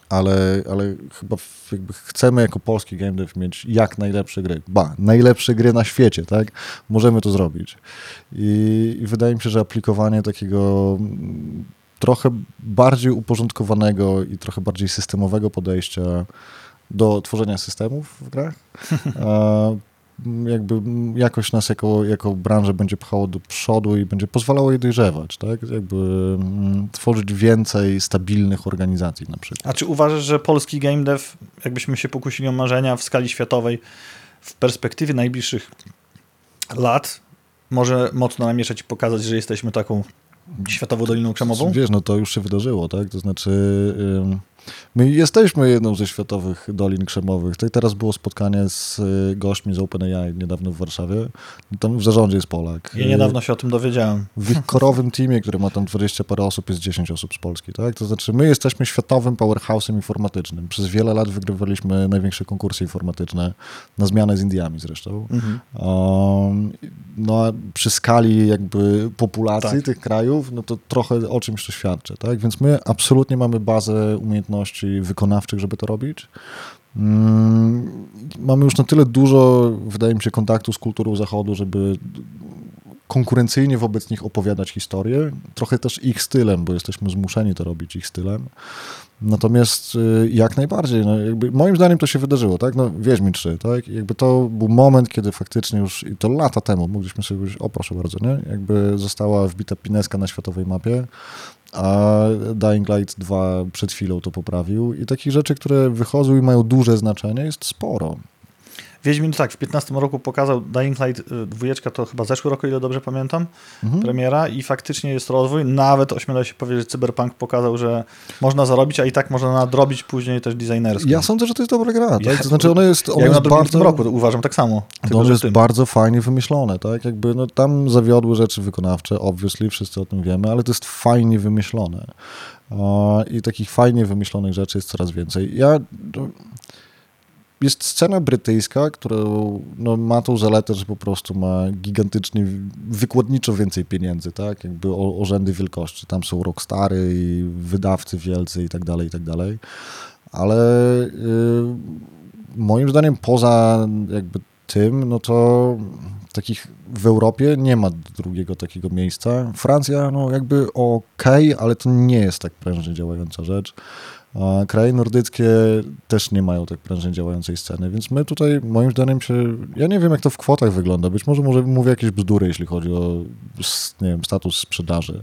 ale, ale chyba jakby chcemy jako polski game dev mieć jak najlepsze gry. Ba, najlepsze gry na świecie, tak? Możemy to zrobić. I, i wydaje mi się, że aplikowanie takiego mm, trochę bardziej uporządkowanego i trochę bardziej systemowego podejścia do tworzenia systemów w grach, m, jakby jakoś nas jako, jako branżę będzie pchało do przodu i będzie pozwalało jej dojrzewać, tak? Jakby mm, tworzyć więcej stabilnych organizacji na przykład. A czy uważasz, że polski game dev, jakbyśmy się pokusili o marzenia w skali światowej, w perspektywie najbliższych lat, może mocno namieszać i pokazać, że jesteśmy taką światową doliną krzemową? Wiesz, no to już się wydarzyło, tak? To znaczy, my jesteśmy jedną ze światowych dolin krzemowych. Teraz było spotkanie z y, gośćmi z OpenAI niedawno w Warszawie. Tam w zarządzie jest Polak. Ja niedawno się o tym dowiedziałem. W ich korowym teamie, który ma tam 20 parę osób, jest 10 osób z Polski, tak? To znaczy, my jesteśmy światowym powerhouse'em informatycznym. Przez wiele lat wygrywaliśmy największe konkursy informatyczne, na zmianę z Indiami zresztą. Mhm. Um, no a przy skali jakby populacji Tak. tych krajów, no to trochę o czymś to świadczy, tak? Więc my absolutnie mamy bazę umiejętności wykonawczych, żeby to robić. Mm, mamy już na tyle dużo, wydaje mi się, kontaktu z kulturą Zachodu, żeby konkurencyjnie wobec nich opowiadać historię, trochę też ich stylem, bo jesteśmy zmuszeni to robić ich stylem. Natomiast y, jak najbardziej, no jakby moim zdaniem to się wydarzyło, tak? No Wiedźmin 3, tak? Jakby to był moment, kiedy faktycznie już, i to lata temu, mogliśmy sobie powiedzieć, o proszę bardzo, nie? Jakby została wbita pineska na światowej mapie, a Dying Light 2 przed chwilą to poprawił i takich rzeczy, które wychodzą i mają duże znaczenie jest sporo. Wiedźmin tak, w 15 roku pokazał Dying Light y, dwójeczka, to chyba zeszły rok, ile dobrze pamiętam, Mhm. premiera i faktycznie jest rozwój. Nawet ośmielę się powiedzieć, że Cyberpunk pokazał, że można zarobić, a i tak można nadrobić później też designersko. Ja sądzę, że to jest dobra gra. Tak? Ja- to znaczy ona jest, ona Ja jest bardzo... roku, uważam tak samo. Tylko, że jest bardzo fajnie wymyślone, tak? Jakby no, tam zawiodły rzeczy wykonawcze, obviously, wszyscy o tym wiemy, ale to jest fajnie wymyślone. I takich fajnie wymyślonych rzeczy jest coraz więcej. Ja... Jest scena brytyjska, która no, ma tą zaletę, że po prostu ma gigantycznie, wykładniczo więcej pieniędzy, tak? Jakby o, o wielkości. Tam są rockstary i wydawcy wielcy i tak dalej, i tak dalej. Ale y, moim zdaniem poza jakby tym, no to takich w Europie nie ma drugiego takiego miejsca. Francja, no jakby okej, okay, ale to nie jest tak prężnie działająca rzecz. A kraje nordyckie też nie mają tak prężnie działającej sceny, więc my tutaj moim zdaniem się, ja nie wiem jak to w kwotach wygląda, być może, może mówię jakieś bzdury, jeśli chodzi o nie wiem, status sprzedaży,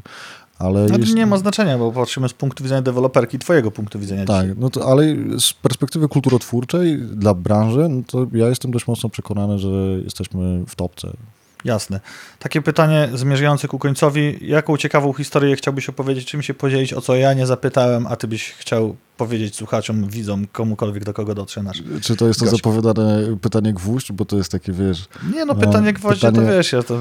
ale no, jeśli... nie ma znaczenia, bo patrzymy z punktu widzenia deweloperki, twojego punktu widzenia. Tak, dzisiaj. no to, ale z perspektywy kulturotwórczej dla branży, no to ja jestem dość mocno przekonany, że jesteśmy w topce. Jasne. Takie pytanie zmierzające ku końcowi. Jaką ciekawą historię chciałbyś opowiedzieć, czym się podzielić, o co ja nie zapytałem, a ty byś chciał powiedzieć słuchaczom, widzom, komukolwiek, do kogo dotrze nasz Czy to jest to gość. zapowiadane pytanie gwóźdź, bo to jest takie, wiesz... Nie no, pytanie gwoździe pytanie, to wiesz, ja to...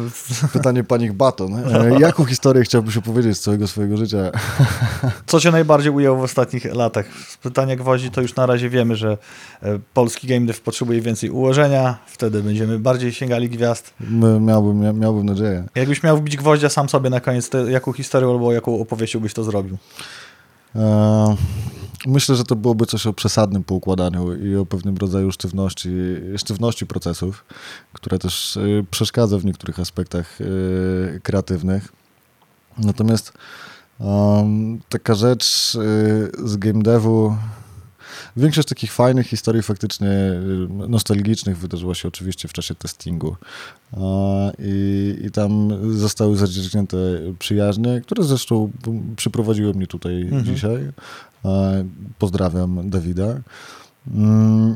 Pytanie panik baton. E, Jaką historię chciałbyś opowiedzieć z całego swojego życia? Co cię najbardziej ujęło w ostatnich latach? Z pytania gwoździ to już na razie wiemy, że e, polski game dev potrzebuje więcej ułożenia, wtedy będziemy bardziej sięgali gwiazd. Miałbym, mia, miałbym nadzieję. Jakbyś miał wbić gwoździa sam sobie na koniec, to jaką historię albo jaką opowieścią byś to zrobił? E, myślę, że to byłoby coś o przesadnym poukładaniu i o pewnym rodzaju sztywności, sztywności procesów, które też e, przeszkadza w niektórych aspektach e, kreatywnych. Natomiast um, taka rzecz z game devu, Większość takich fajnych historii faktycznie nostalgicznych wydarzyła się oczywiście w czasie testingu. I, i tam zostały zadzierżnięte przyjaźnie, które zresztą przyprowadziły mnie tutaj mhm. dzisiaj. Pozdrawiam Dawida.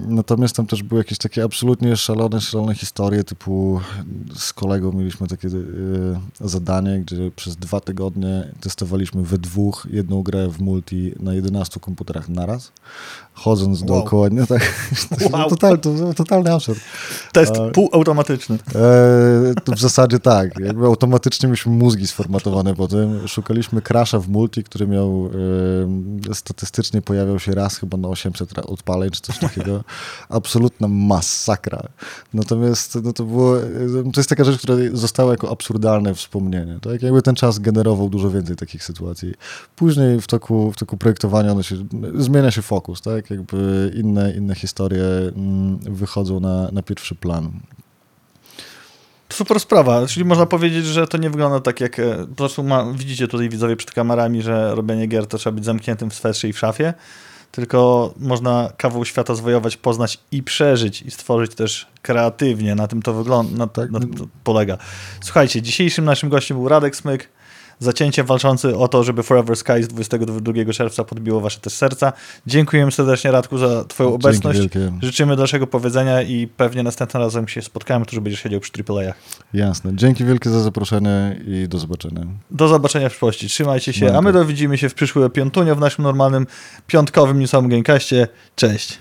Natomiast tam też były jakieś takie absolutnie szalone, szalone historie, typu z kolegą mieliśmy takie e, zadanie, gdzie przez dwa tygodnie testowaliśmy we dwóch jedną grę w multi na 11 komputerach naraz, chodząc wow. dookoła, nie tak, wow. total, to, totalny absurd. Test e, półautomatyczny. E, w zasadzie tak, jakby automatycznie mieliśmy mózgi sformatowane po tym, szukaliśmy crasha w multi, który miał e, statystycznie pojawiał się raz chyba na 800 odpaleń, czy coś takiego. Absolutna masakra. Natomiast no to było, to jest taka rzecz, która została jako absurdalne wspomnienie. Tak? Jakby ten czas generował dużo więcej takich sytuacji. Później w toku, w toku projektowania się, zmienia się fokus, tak? Jakby inne, inne historie mm, wychodzą na, na pierwszy plan. Super sprawa, czyli można powiedzieć, że to nie wygląda tak jak, e, po prostu ma, widzicie tutaj widzowie przed kamerami, że robienie gier to trzeba być zamkniętym w swetrze i w szafie, tylko można kawał świata zwojować, poznać i przeżyć i stworzyć też kreatywnie. Na tym to wygląda, na, tak. na tym to polega. Słuchajcie, dzisiejszym naszym gościem był Radek Smyk, zacięcie walczący o to, żeby Forever Skies 22 czerwca podbiło wasze też serca. Dziękujemy serdecznie Radku za twoją Dzięki obecność. Wielkie. Życzymy dalszego powiedzenia i pewnie następnym razem się spotkamy, tu będziesz siedział przy AAA-ach. Jasne. Dzięki wielkie za zaproszenie i do zobaczenia. Do zobaczenia w przyszłości. Trzymajcie się, a my dowidzimy się w przyszłym piątunio w naszym normalnym piątkowym newsowym Gamecastie. Cześć.